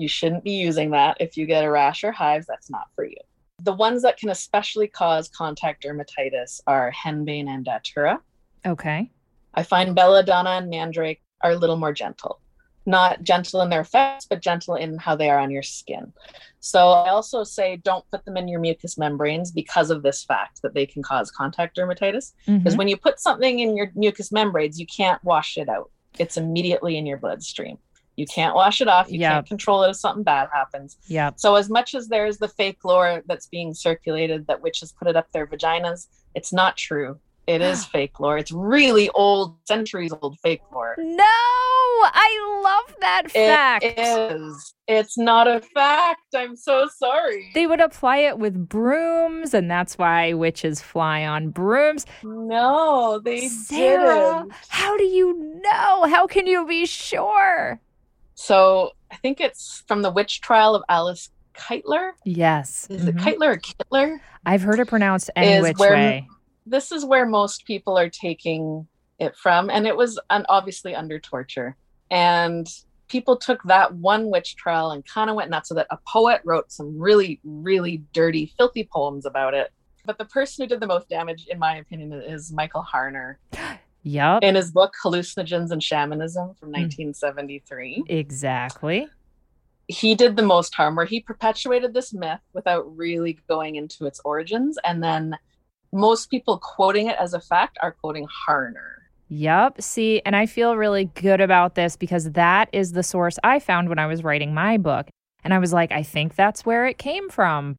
You shouldn't be using that. If you get a rash or hives, that's not for you. The ones that can especially cause contact dermatitis are henbane and datura. Okay. I find belladonna and mandrake are a little more gentle. Not gentle in their effects, but gentle in how they are on your skin. So I also say don't put them in your mucous membranes because of this fact that they can cause contact dermatitis. Because mm-hmm. when you put something in your mucous membranes, you can't wash it out. It's immediately in your bloodstream. You can't wash it off. You yep. can't control it if something bad happens. Yeah. So as much as there's the fake lore that's being circulated that witches put it up their vaginas, it's not true. It is [GASPS] fake lore. It's really old, centuries old fake lore. No, I love that fact. It is. It's not a fact. I'm so sorry. They would apply it with brooms, and that's why witches fly on brooms. No, they Sarah, didn't. How do you know? How can you be sure? So I think it's from the witch trial of Alice Kyteler. Yes. Is mm-hmm. it Keitler or Kittler? I've heard it pronounced any which way. This is where most people are taking it from. And it was an, obviously under torture. And people took that one witch trial and kind of went nuts with it. A poet wrote some really, really dirty, filthy poems about it. But the person who did the most damage, in my opinion, is Michael Harner. [GASPS] [GASPS] [GASPS] Yep. In his book Hallucinogens and Shamanism from hmm. 1973. Exactly. He did the most harm where he perpetuated this myth without really going into its origins. And then most people quoting it as a fact are quoting Harner. Yep. See, and I feel really good about this because that is the source I found when I was writing my book. And I was like, I think that's where it came from.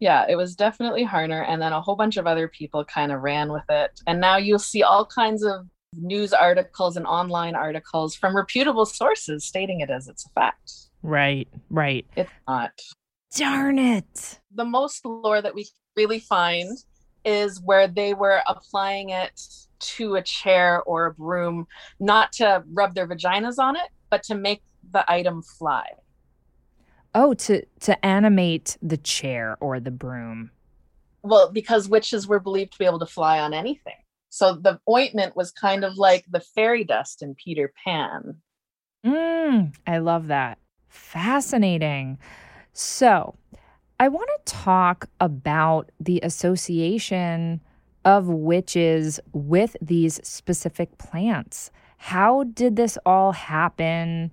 Yeah, it was definitely Harner. And then a whole bunch of other people kind of ran with it. And now you'll see all kinds of news articles and online articles from reputable sources stating it as it's a fact. Right, right. It's not. Darn it. The most lore that we really find is where they were applying it to a chair or a broom, not to rub their vaginas on it, but to make the item fly. Oh, to to animate the chair or the broom. Well, because witches were believed to be able to fly on anything. So the ointment was kind of like the fairy dust in Peter Pan. Mm, I love that. Fascinating. So, I want to talk about the association of witches with these specific plants. How did this all happen?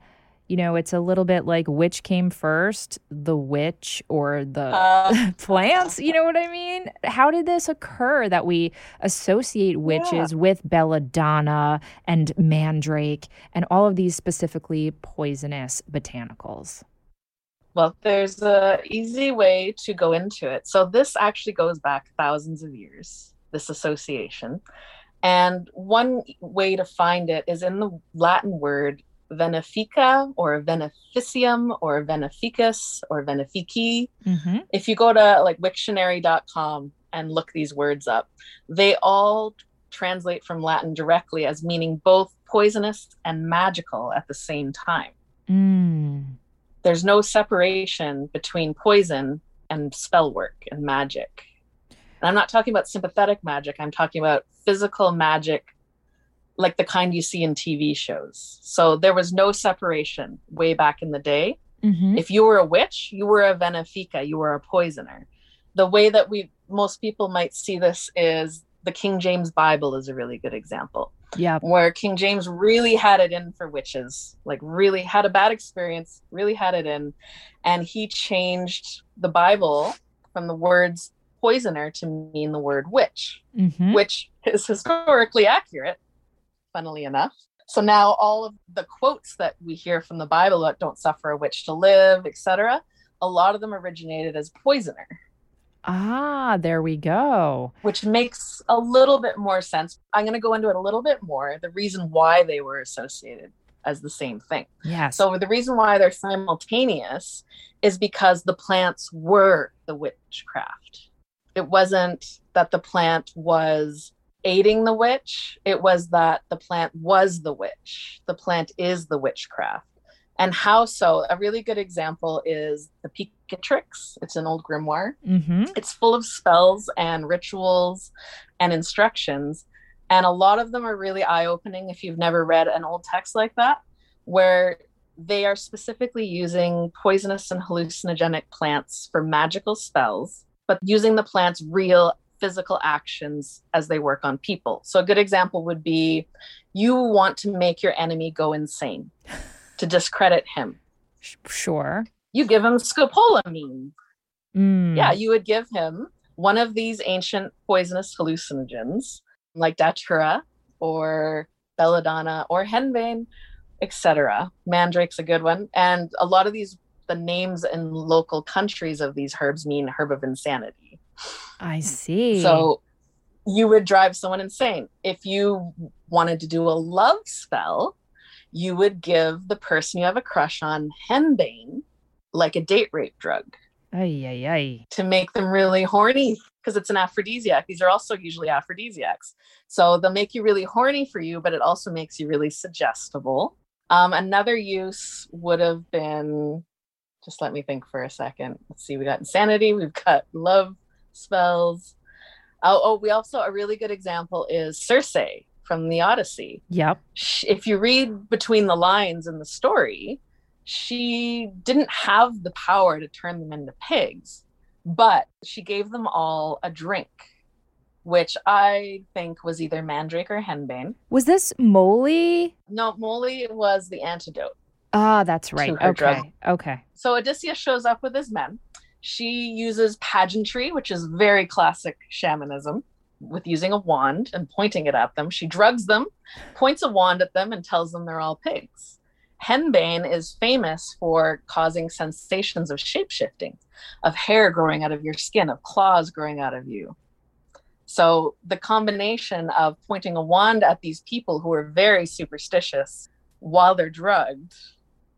You know, it's a little bit like which came first, the witch or the uh, [LAUGHS] plants? You know what I mean? How did this occur that we associate witches yeah. with belladonna and mandrake and all of these specifically poisonous botanicals? Well, there's a easy way to go into it. So this actually goes back thousands of years this association. And one way to find it is in the Latin word venefica or veneficium or veneficus or venefici. Mm-hmm. If you go to like Wiktionary.com and look these words up, they all translate from Latin directly as meaning both poisonous and magical at the same time. Mm. There's no separation between poison and spell work and magic. And I'm not talking about sympathetic magic, I'm talking about physical magic like the kind you see in TV shows. So there was no separation way back in the day. Mm-hmm. If you were a witch, you were a venefica, you were a poisoner. The way that we most people might see this is the King James Bible is a really good example. Yeah. Where King James really had it in for witches, like really had a bad experience, really had it in. And he changed the Bible from the words poisoner to mean the word witch, mm-hmm. which is historically accurate, funnily enough. So now all of the quotes that we hear from the Bible about don't suffer a witch to live, etc., a lot of them originated as poisoner. Ah, there we go. Which makes a little bit more sense. I'm going to go into it a little bit more. The reason why they were associated as the same thing. Yeah. So the reason why they're simultaneous is because the plants were the witchcraft it wasn't that the plant was aiding the witch it was that the plant was the witch. The plant is the witchcraft. And how so? A really good example is the Picatrix. It's an old grimoire. Mm-hmm. it's full of spells and rituals and instructions. And a lot of them are really eye-opening if you've never read an old text like that where they are specifically using poisonous and hallucinogenic plants for magical spells but using the plant's real physical actions as they work on people. So, a good example would be you want to make your enemy go insane [LAUGHS] to discredit him. Sure. You give him scopolamine. Mm. Yeah, you would give him one of these ancient poisonous hallucinogens like datura or belladonna or henbane, etc. Mandrake's a good one. And a lot of these the names in local countries of these herbs mean herb of insanity. I see. So you would drive someone insane. If you wanted to do a love spell, you would give the person you have a crush on henbane, like a date rape drug. Ay, ay, ay. To make them really horny because it's an aphrodisiac. These are also usually aphrodisiacs. So they'll make you really horny for you, but it also makes you really suggestible. Um, another use would have been just let me think for a second. Let's see, we got insanity, we've got love spells. Oh, oh, we also a really good example is Circe from the Odyssey. Yep. If you read between the lines in the story, she didn't have the power to turn them into pigs, But she gave them all a drink, which I think was either mandrake or henbane. Was this moly? No, moly was the antidote. Ah, that's right. Okay. drug. Okay. So Odysseus shows up with his men. She uses pageantry, which is very classic shamanism, with using a wand and pointing it at them. She drugs them, points a wand at them, and tells them they're all pigs. Henbane is famous for causing sensations of shapeshifting, of hair growing out of your skin, of claws growing out of you. So the combination of pointing a wand at these people who are very superstitious while they're drugged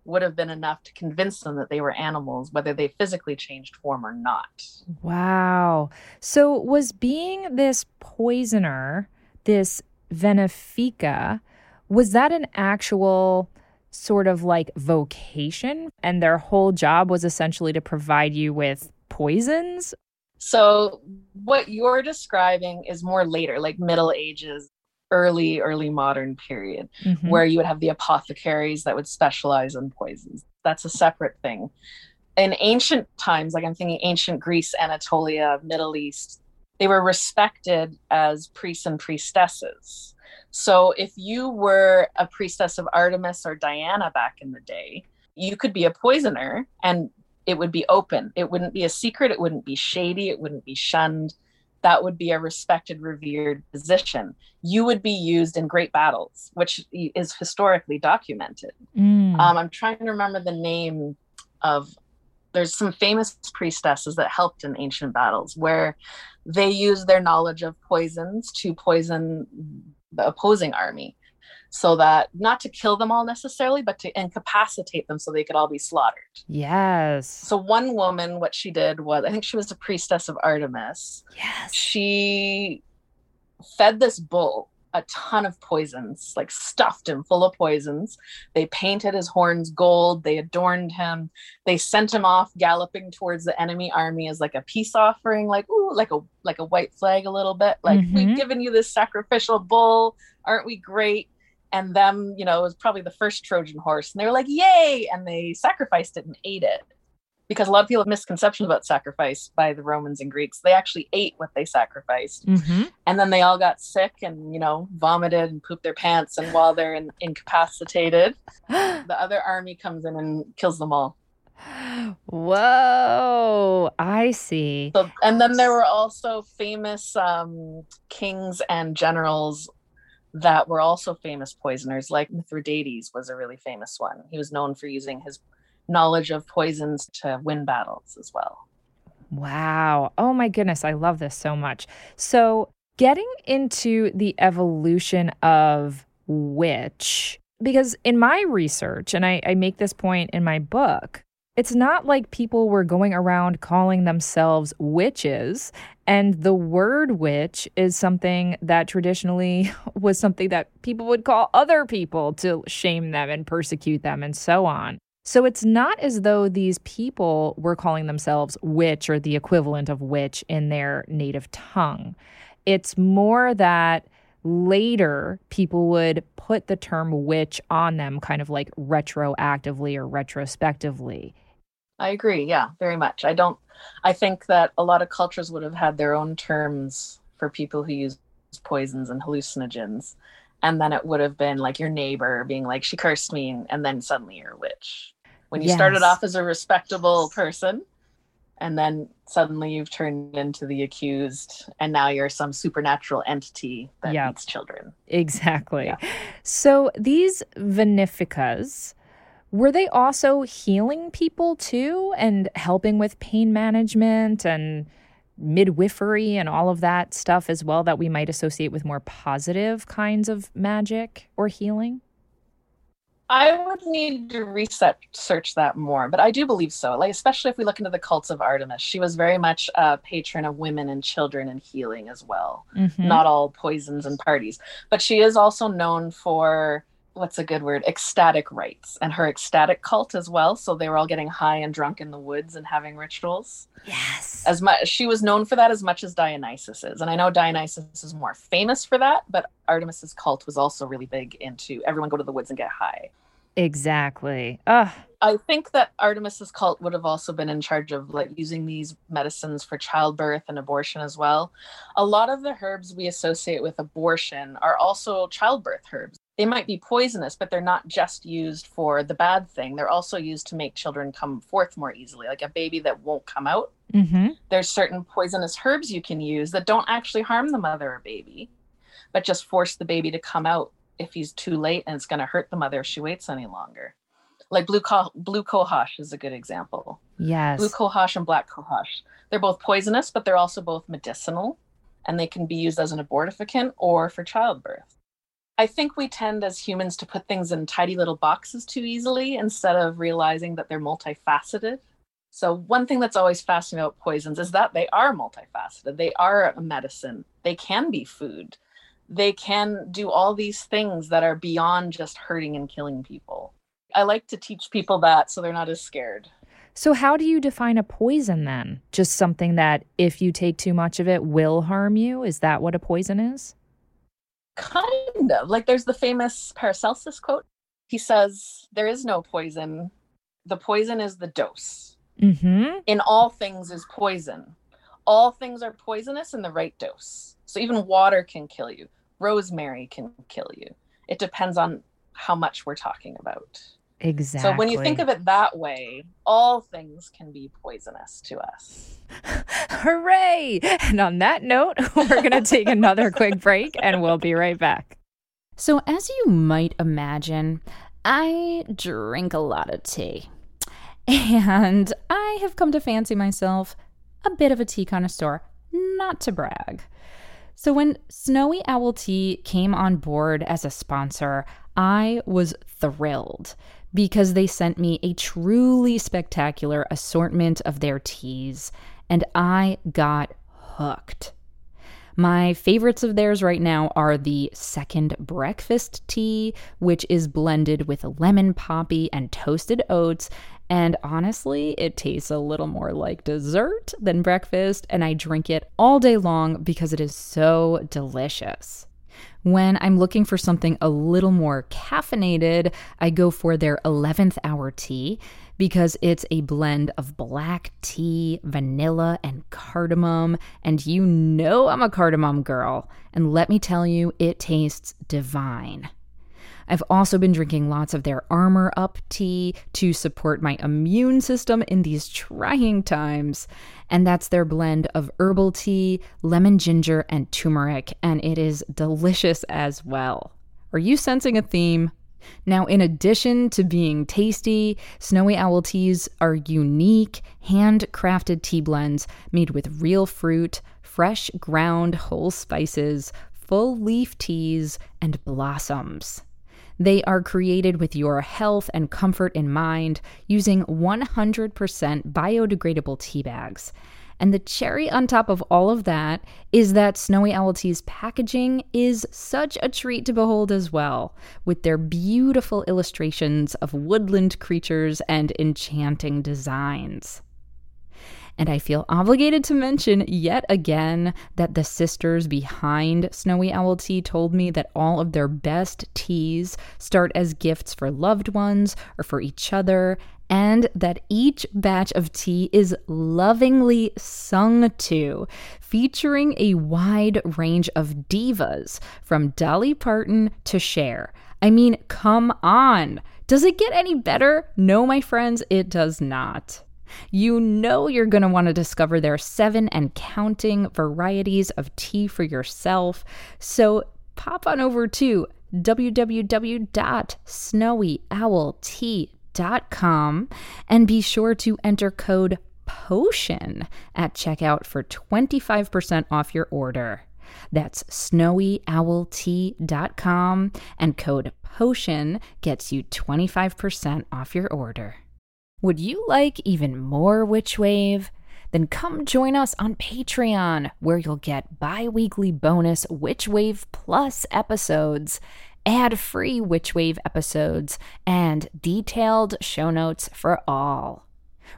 would have been enough to convince them that they were animals, whether they physically changed form or not. Wow. So was being this poisoner, this venefica, was that an actual sort of like vocation? And their whole job was essentially to provide you with poisons? So, what you're describing is more later, like Middle Ages, early, early modern period, Mhm. where you would have the apothecaries that would specialize in poisons. That's a separate thing. In ancient times, like I'm thinking ancient Greece, Anatolia, Middle East, they were respected as priests and priestesses. So if you were a priestess of Artemis or Diana back in the day, you could be a poisoner and it would be open. It wouldn't be a secret. It wouldn't be shady. It wouldn't be shunned. That would be a respected, revered position. You would be used in great battles, which is historically documented. Mm. Um, I'm trying to remember the name of. There's some famous priestesses that helped in ancient battles where they used their knowledge of poisons to poison the opposing army, so that not to kill them all necessarily, but to incapacitate them so they could all be slaughtered. yes. So one woman, what she did was, I think she was a priestess of Artemis. yes. She fed this bull a ton of poisons, like stuffed him full of poisons. They painted his horns gold. They adorned him. They sent him off galloping towards the enemy army as like a peace offering, like ooh, like a like a white flag a little bit. Like Mhm. we've given you this sacrificial bull. Aren't we great? And them, you know, it was probably the first Trojan horse. And they were like, yay! And they sacrificed it and ate it. Because a lot of people have misconceptions about sacrifice by the Romans and Greeks. They actually ate what they sacrificed hmm and then they all got sick and you know vomited and pooped their pants and while they're in, incapacitated [GASPS] the other army comes in and kills them all Whoa. I see. so and then there were also famous um, kings and generals that were also famous poisoners like mithridates was a really famous one he was known for using his knowledge of poisons to win battles as well Wow. Oh my goodness. I love this so much. So, getting into the evolution of witch, because in my research, and I, I make this point in my book, it's not like people were going around calling themselves witches. And the word witch is something that traditionally [LAUGHS] was something that people would call other people to shame them and persecute them and so on. So it's not as though these people were calling themselves witch or the equivalent of witch in their native tongue. It's more that later people would put the term witch on them kind of like retroactively or retrospectively. I agree. Yeah, very much. I don't, I think that a lot of cultures would have had their own terms for people who use poisons and hallucinogens. And then it would have been like your neighbor being like, she cursed me. And then suddenly you're a witch. When you started off as a respectable person, and then suddenly you've turned into the accused, and now you're some supernatural entity that Yeah. eats children. Exactly. Yeah. So these veneficas, were they also healing people too and helping with pain management and midwifery and all of that stuff as well that we might associate with more positive kinds of magic or healing? I would need to research search that more, but I do believe so. Like especially if we look into the cults of Artemis, she was very much a patron of women and children and healing as well. Mhm. Not all poisons and parties, but she is also known for what's a good word? Ecstatic rites and her ecstatic cult as well. So they were all getting high and drunk in the woods and having rituals. Yes. As much she was known for that as much as Dionysus is, and I know Dionysus is more famous for that, but Artemis's cult was also really big into everyone go to the woods and get high. Exactly. Ugh. I think that Artemis's cult would have also been in charge of like using these medicines for childbirth and abortion as well. A lot of the herbs we associate with abortion are also childbirth herbs. They might be poisonous, but they're not just used for the bad thing. They're also used to make children come forth more easily, like a baby that won't come out. Mm-hmm. There's certain poisonous herbs you can use that don't actually harm the mother or baby, but just force the baby to come out if he's too late and it's going to hurt the mother if she waits any longer like blue co- blue cohosh is a good example. Yes. Blue cohosh and black cohosh. They're both poisonous, but they're also both medicinal and they can be used as an abortifacient or for childbirth. I think we tend as humans to put things in tidy little boxes too easily instead of realizing that they're multifaceted. So, one thing that's always fascinating about poisons is that they are multifaceted. They are a medicine, they can be food, they can do all these things that are beyond just hurting and killing people. I like to teach people that so they're not as scared. So, how do you define a poison then? Just something that if you take too much of it will harm you? Is that what a poison is? Kind of. Like there's the famous Paracelsus quote. He says, There is no poison. The poison is the dose. Mm-hmm. In all things is poison. All things are poisonous in the right dose. So even water can kill you, rosemary can kill you. It depends on how much we're talking about. Exactly. So when you think of it that way, all things can be poisonous to us. [LAUGHS] Hooray! And on that note, [LAUGHS] we're going to take another quick break and we'll be right back. So, as you might imagine, I drink a lot of tea. And I have come to fancy myself a bit of a tea connoisseur, not to brag. So, when Snowy Owl Tea came on board as a sponsor, I was thrilled because they sent me a truly spectacular assortment of their teas, and I got hooked. My favorites of theirs right now are the second breakfast tea, which is blended with lemon poppy and toasted oats. And honestly, it tastes a little more like dessert than breakfast, and I drink it all day long because it is so delicious. When I'm looking for something a little more caffeinated, I go for their 11th hour tea because it's a blend of black tea, vanilla, and cardamom. And you know I'm a cardamom girl. And let me tell you, it tastes divine. I've also been drinking lots of their Armor Up tea to support my immune system in these trying times. And that's their blend of herbal tea, lemon ginger, and turmeric. And it is delicious as well. Are you sensing a theme? Now, in addition to being tasty, Snowy Owl teas are unique, handcrafted tea blends made with real fruit, fresh ground whole spices, full leaf teas, and blossoms. They are created with your health and comfort in mind using 100% biodegradable tea bags. And the cherry on top of all of that is that Snowy Owl Tea's packaging is such a treat to behold as well, with their beautiful illustrations of woodland creatures and enchanting designs. And I feel obligated to mention yet again that the sisters behind Snowy Owl Tea told me that all of their best teas start as gifts for loved ones or for each other, and that each batch of tea is lovingly sung to, featuring a wide range of divas from Dolly Parton to Cher. I mean, come on. Does it get any better? No, my friends, it does not. You know you're going to want to discover their seven and counting varieties of tea for yourself. So pop on over to www.snowyowltea.com and be sure to enter code POTION at checkout for 25% off your order. That's snowyowltea.com and code POTION gets you 25% off your order. Would you like even more Witch Wave? Then come join us on Patreon, where you'll get bi weekly bonus Witch Wave Plus episodes, ad free Witch Wave episodes, and detailed show notes for all.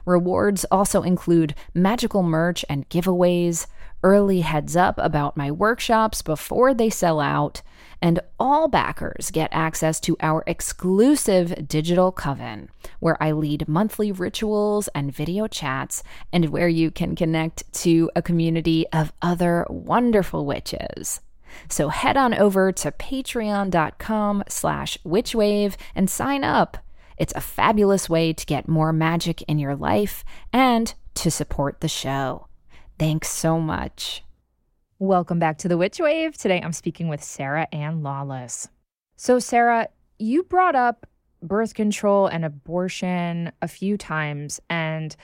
Rewards also include magical merch and giveaways, early heads up about my workshops before they sell out, and all backers get access to our exclusive digital coven, where I lead monthly rituals and video chats, and where you can connect to a community of other wonderful witches. So head on over to patreon.com slash witchwave and sign up. It's a fabulous way to get more magic in your life and to support the show. Thanks so much. Welcome back to the Witch Wave. Today I'm speaking with Sarah Anne Lawless. So, Sarah, you brought up birth control and abortion a few times, and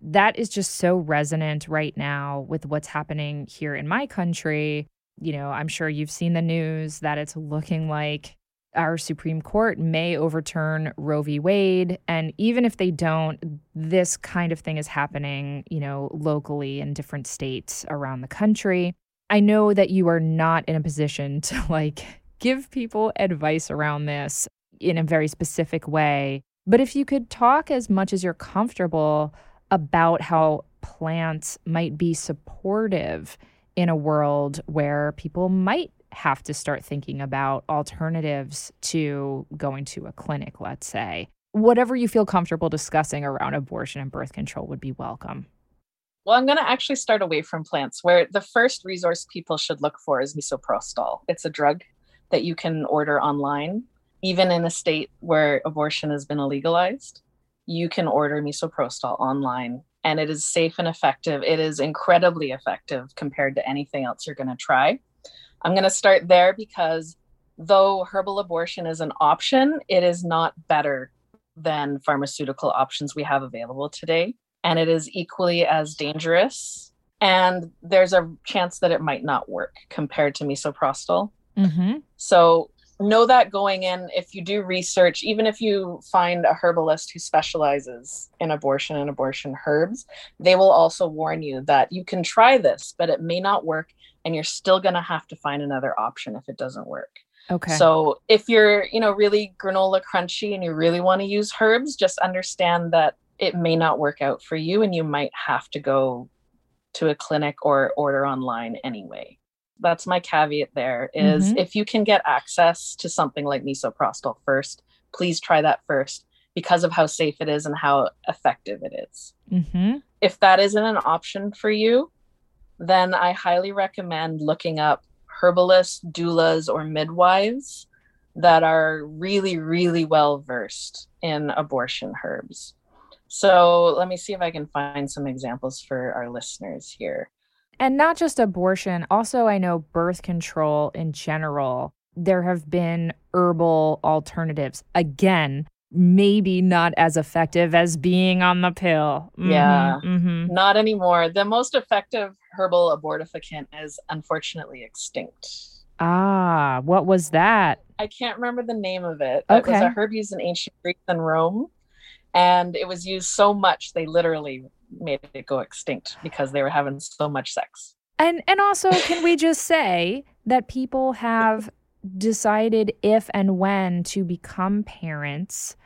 that is just so resonant right now with what's happening here in my country. You know, I'm sure you've seen the news that it's looking like our Supreme Court may overturn Roe v. Wade. And even if they don't, this kind of thing is happening, you know, locally in different states around the country. I know that you are not in a position [LAUGHS] to like give people advice around this in a very specific way. But if you could talk as much as you're comfortable about how plants might be supportive in a world where people might have to start thinking about alternatives to going to a clinic, let's say. Whatever you feel comfortable discussing around abortion and birth control would be welcome. Well, I'm going to actually start away from plants, where the first resource people should look for is misoprostol. It's a drug that you can order online, even in a state where abortion has been illegalized. You can order misoprostol online, and it is safe and effective. It is incredibly effective compared to anything else you're going to try. I'm going to start there because though herbal abortion is an option, it is not better than pharmaceutical options we have available today and it is equally as dangerous. And there's a chance that it might not work compared to misoprostol. Mm-hmm. So know that going in if you do research even if you find a herbalist who specializes in abortion and abortion herbs they will also warn you that you can try this but it may not work and you're still going to have to find another option if it doesn't work. Okay. So if you're you know really granola crunchy and you really want to use herbs just understand that it may not work out for you and you might have to go to a clinic or order online anyway that's my caveat there is mm-hmm. if you can get access to something like misoprostol first please try that first because of how safe it is and how effective it is. Mm-hmm. if that isn't an option for you then i highly recommend looking up herbalists doulas or midwives that are really really well versed in abortion herbs so let me see if I can find some examples for our listeners here. And not just abortion, also, I know birth control in general. There have been herbal alternatives. Again, maybe not as effective as being on the pill. Mm-hmm, yeah, mm-hmm. not anymore. The most effective herbal abortifacient is unfortunately extinct. Ah, what was that? I can't remember the name of it. Okay. It was a herb used in ancient Greece and Rome and it was used so much they literally made it go extinct because they were having so much sex. And and also can we just say that people have decided if and when to become parents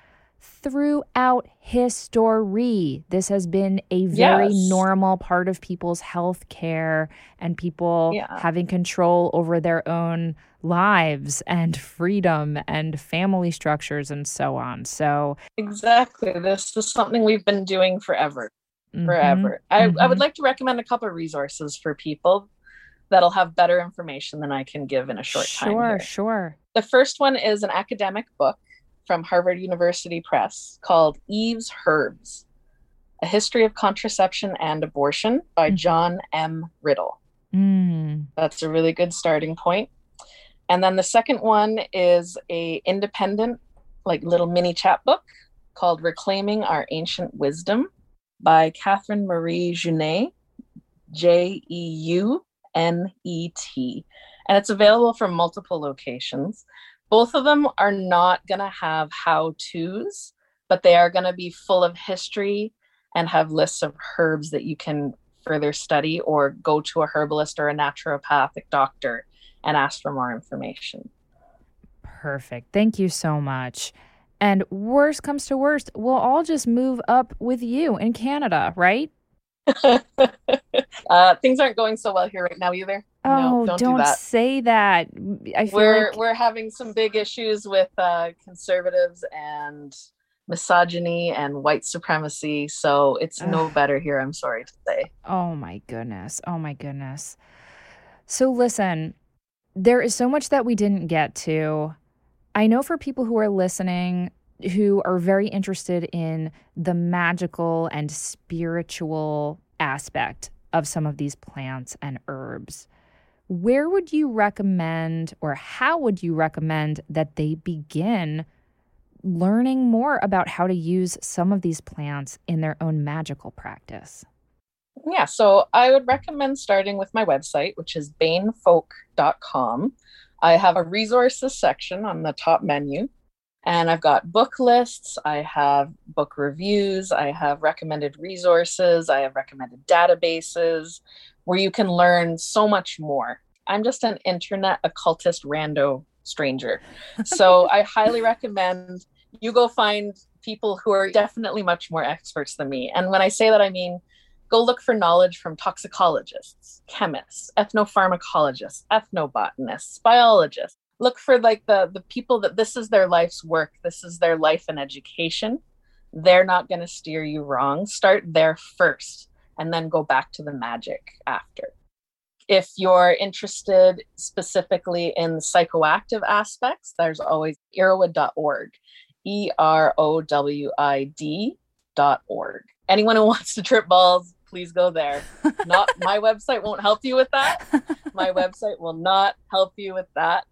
throughout history. This has been a very yes. normal part of people's health care and people yeah. having control over their own lives and freedom and family structures and so on. So, exactly. This is something we've been doing forever. Mm-hmm. Forever. I, mm-hmm. I would mm-hmm. like to recommend a couple of resources for people that'll have better information than I can give in a short sure, time. Sure, sure. The first one is an academic book from Harvard University Press called Eve's Herbs A History of Contraception and Abortion by mm. John M. Riddle. Mm. That's a really good starting point. And then the second one is a independent, like little mini chapbook called Reclaiming Our Ancient Wisdom by Catherine Marie Jeunet, J E U N E T. And it's available from multiple locations both of them are not going to have how to's, but they are going to be full of history and have lists of herbs that you can further study or go to a herbalist or a naturopathic doctor and ask for more information. Perfect. Thank you so much. And worst comes to worst, we'll all just move up with you in Canada, right? [LAUGHS] uh, things aren't going so well here right now either. Oh, no, don't, don't do that. say that. I feel We're like we're having some big issues with uh, conservatives and misogyny and white supremacy. So it's no better here. I'm sorry to say. Oh my goodness. Oh my goodness. So listen, there is so much that we didn't get to. I know for people who are listening who are very interested in the magical and spiritual aspect of some of these plants and herbs, where would you recommend or how would you recommend that they begin learning more about how to use some of these plants in their own magical practice? Yeah, so I would recommend starting with my website, which is banefolk.com. I have a resources section on the top menu, and I've got book lists, I have book reviews, I have recommended resources, I have recommended databases where you can learn so much more. I'm just an internet occultist rando stranger. So [LAUGHS] I highly recommend you go find people who are definitely much more experts than me. And when I say that, I mean go look for knowledge from toxicologists, chemists, ethnopharmacologists, ethnobotanists, biologists. Look for like the the people that this is their life's work, this is their life and education. They're not going to steer you wrong. Start there first and then go back to the magic after. If you're interested specifically in psychoactive aspects, there's always erowid.org. E R O W I D dot org. Anyone who wants to trip balls, please go there. Not [LAUGHS] my website won't help you with that. My website will not help you with that.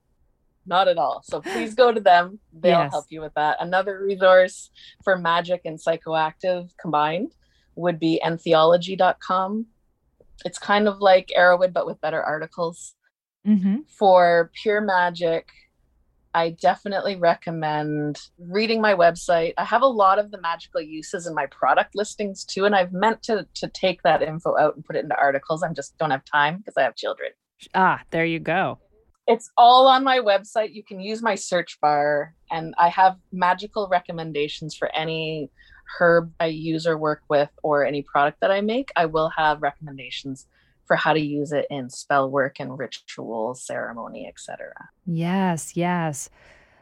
Not at all. So please go to them. They'll Yes. help you with that. Another resource for magic and psychoactive combined would be entheology.com. It's kind of like Erowid, but with better articles Mm-hmm. for pure magic i definitely recommend reading my website. I have a lot of the magical uses in my product listings too and i've meant to to take that info out and put it into articles. I just don't have time because i have children. Ah, there you go. it's all on my website. You can use my search bar and i have magical recommendations for any herb i use or work with or any product that i make. I will have recommendations for how to use it in spell work and ritual ceremony etc Yes, yes.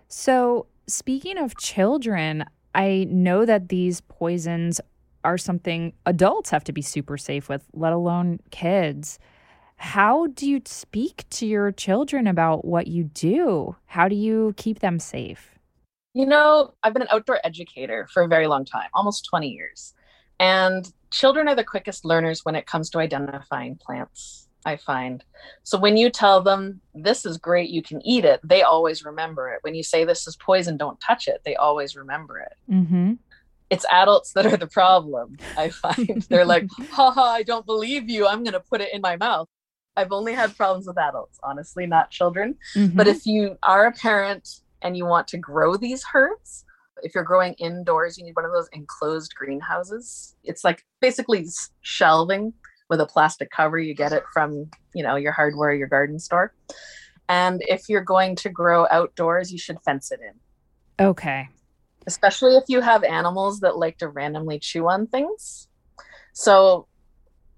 So, speaking of children, I know that these poisons are something adults have to be super safe with, let alone kids. How do you speak to your children about what you do? How do you keep them safe? You know, I've been an outdoor educator for a very long time, almost 20 years. And children are the quickest learners when it comes to identifying plants, I find. So when you tell them, this is great, you can eat it, they always remember it. When you say, this is poison, don't touch it, they always remember it. Mm-hmm. It's adults that are the problem, I find. [LAUGHS] They're like, haha, I don't believe you. I'm going to put it in my mouth. I've only had problems with adults, honestly, not children. Mm-hmm. But if you are a parent and you want to grow these herbs, if you're growing indoors, you need one of those enclosed greenhouses. It's like basically shelving with a plastic cover. You get it from, you know, your hardware, your garden store. And if you're going to grow outdoors, you should fence it in, okay. especially if you have animals that like to randomly chew on things. So,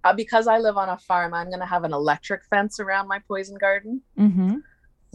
uh, because I live on a farm, I'm going to have an electric fence around my poison garden. Mm-hmm.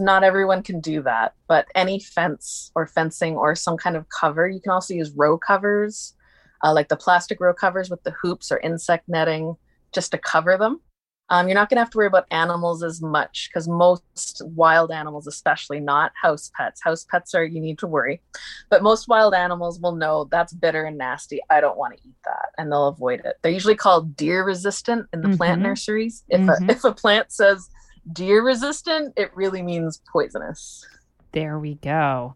Not everyone can do that, but any fence or fencing or some kind of cover, you can also use row covers, uh, like the plastic row covers with the hoops or insect netting, just to cover them. Um, you're not going to have to worry about animals as much because most wild animals, especially not house pets, house pets are you need to worry, but most wild animals will know that's bitter and nasty. I don't want to eat that, and they'll avoid it. They're usually called deer resistant in the plant Mhm. nurseries. If Mhm. a, if a plant says deer resistant, it really means poisonous. There we go.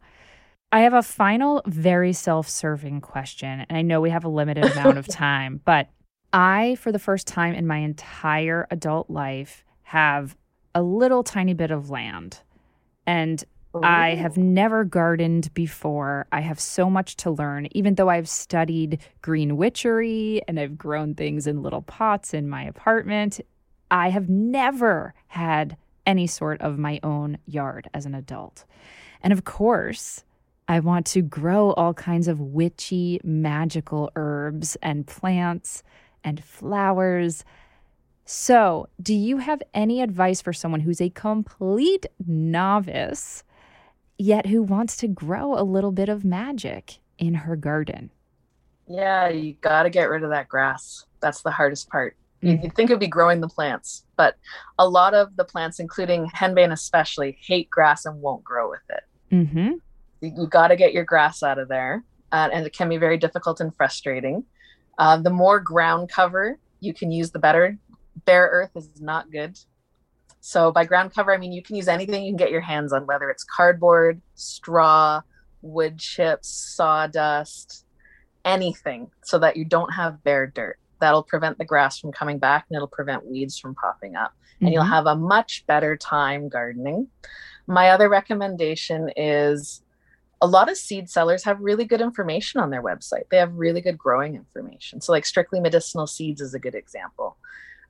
I have a final, very self serving question. And I know we have a limited [LAUGHS] amount of time, but I, for the first time in my entire adult life, have a little tiny bit of land. And I have never gardened before. I have so much to learn, even though I've studied green witchery and I've grown things in little pots in my apartment. I have never had any sort of my own yard as an adult. And of course, I want to grow all kinds of witchy, magical herbs and plants and flowers. So, do you have any advice for someone who's a complete novice, yet who wants to grow a little bit of magic in her garden? Yeah, you got to get rid of that grass. That's the hardest part. Mm-hmm. You'd think it would be growing the plants, but a lot of the plants, including henbane especially, hate grass and won't grow with it. Mm-hmm. You, you got to get your grass out of there, uh, and it can be very difficult and frustrating. Uh, the more ground cover you can use, the better. Bare earth is not good. So by ground cover, I mean you can use anything you can get your hands on, whether it's cardboard, straw, wood chips, sawdust, anything, so that you don't have bare dirt. That'll prevent the grass from coming back and it'll prevent weeds from popping up. Mm-hmm. And you'll mm-hmm. have a much better time gardening. My other recommendation is a lot of seed sellers have really good information on their website. They have really good growing information. So, like Strictly Medicinal Seeds is a good example.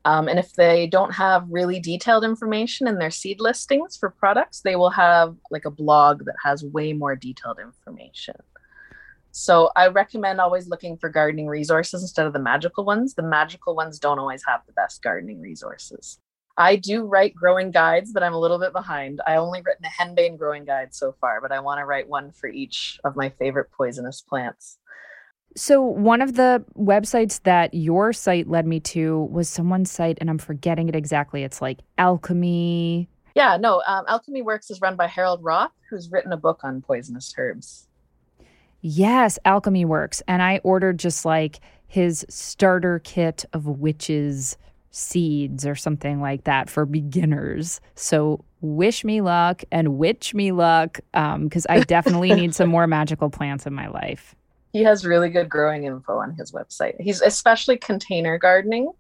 Um, and if they don't have really detailed information in their seed listings for products, they will have like a blog that has way more detailed information. So I recommend always looking for gardening resources instead of the magical ones. The magical ones don't always have the best gardening resources. I do write growing guides, but I'm a little bit behind. I only written a henbane growing guide so far, but I want to write one for each of my favorite poisonous plants. So, one of the websites that your site led me to was someone's site, and I'm forgetting it exactly. It's like Alchemy. Yeah, no, um, Alchemy Works is run by Harold Roth, who's written a book on poisonous herbs. Yes, Alchemy Works. And I ordered just like his starter kit of witches seeds or something like that for beginners. So wish me luck and witch me luck because um, I definitely need some more magical plants in my life. He has really good growing info on his website. He's especially container gardening.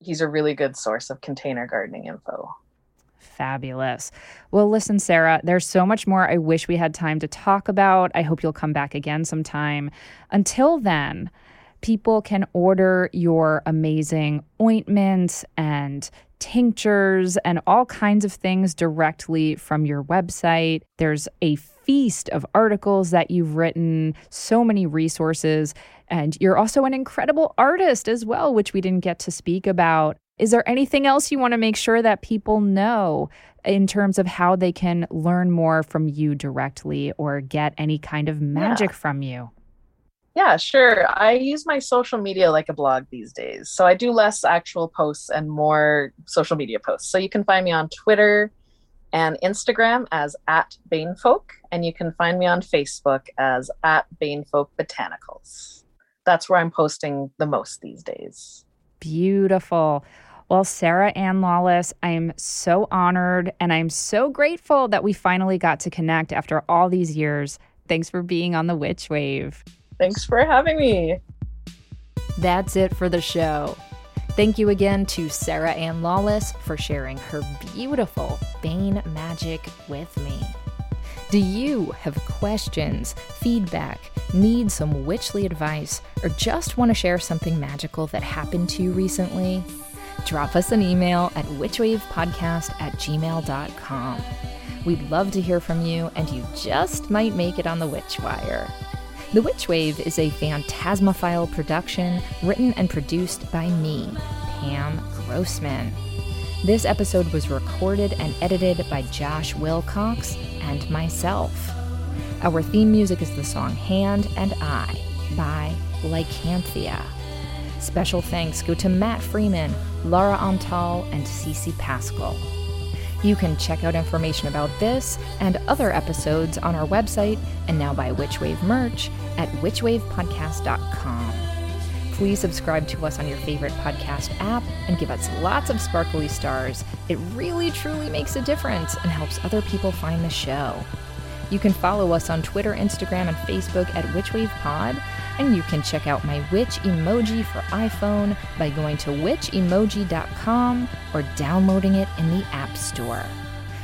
He's a really good source of container gardening info. Fabulous. Well, listen, Sarah, there's so much more I wish we had time to talk about. I hope you'll come back again sometime. Until then, people can order your amazing ointments and tinctures and all kinds of things directly from your website. There's a feast of articles that you've written, so many resources. And you're also an incredible artist as well, which we didn't get to speak about. Is there anything else you want to make sure that people know in terms of how they can learn more from you directly or get any kind of magic yeah. from you? Yeah, sure. I use my social media like a blog these days. So I do less actual posts and more social media posts. So you can find me on Twitter and Instagram as at Banefolk, and you can find me on Facebook as at Banefolk Botanicals. That's where I'm posting the most these days. Beautiful. Well, Sarah Anne Lawless, I'm so honored and I'm so grateful that we finally got to connect after all these years. Thanks for being on the Witch Wave. Thanks for having me. That's it for the show. Thank you again to Sarah Anne Lawless for sharing her beautiful Bane magic with me. Do you have questions, feedback, need some witchly advice, or just want to share something magical that happened to you recently? Drop us an email at witchwavepodcast at gmail.com. We'd love to hear from you, and you just might make it on the Witchwire. The Witch Wave is a Phantasmaphile production written and produced by me, Pam Grossman. This episode was recorded and edited by Josh Wilcox and myself. Our theme music is the song Hand and I by Lycanthia. Special thanks go to Matt Freeman, Laura Antal, and Cece Pascal. You can check out information about this and other episodes on our website and now buy Witchwave merch at witchwavepodcast.com. Please subscribe to us on your favorite podcast app and give us lots of sparkly stars. It really truly makes a difference and helps other people find the show. You can follow us on Twitter, Instagram, and Facebook at WitchWavePod and you can check out my witch emoji for iPhone by going to witchemoji.com or downloading it in the App Store.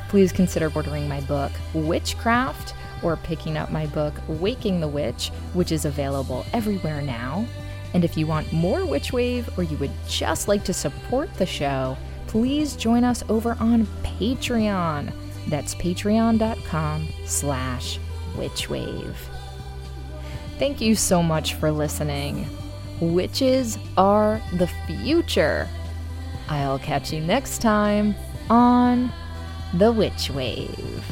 Please consider ordering my book, Witchcraft, or picking up my book, Waking the Witch, which is available everywhere now. And if you want more Witch Wave or you would just like to support the show, please join us over on Patreon. That's patreon.com slash witchwave. Thank you so much for listening. Witches are the future. I'll catch you next time on The Witch Wave.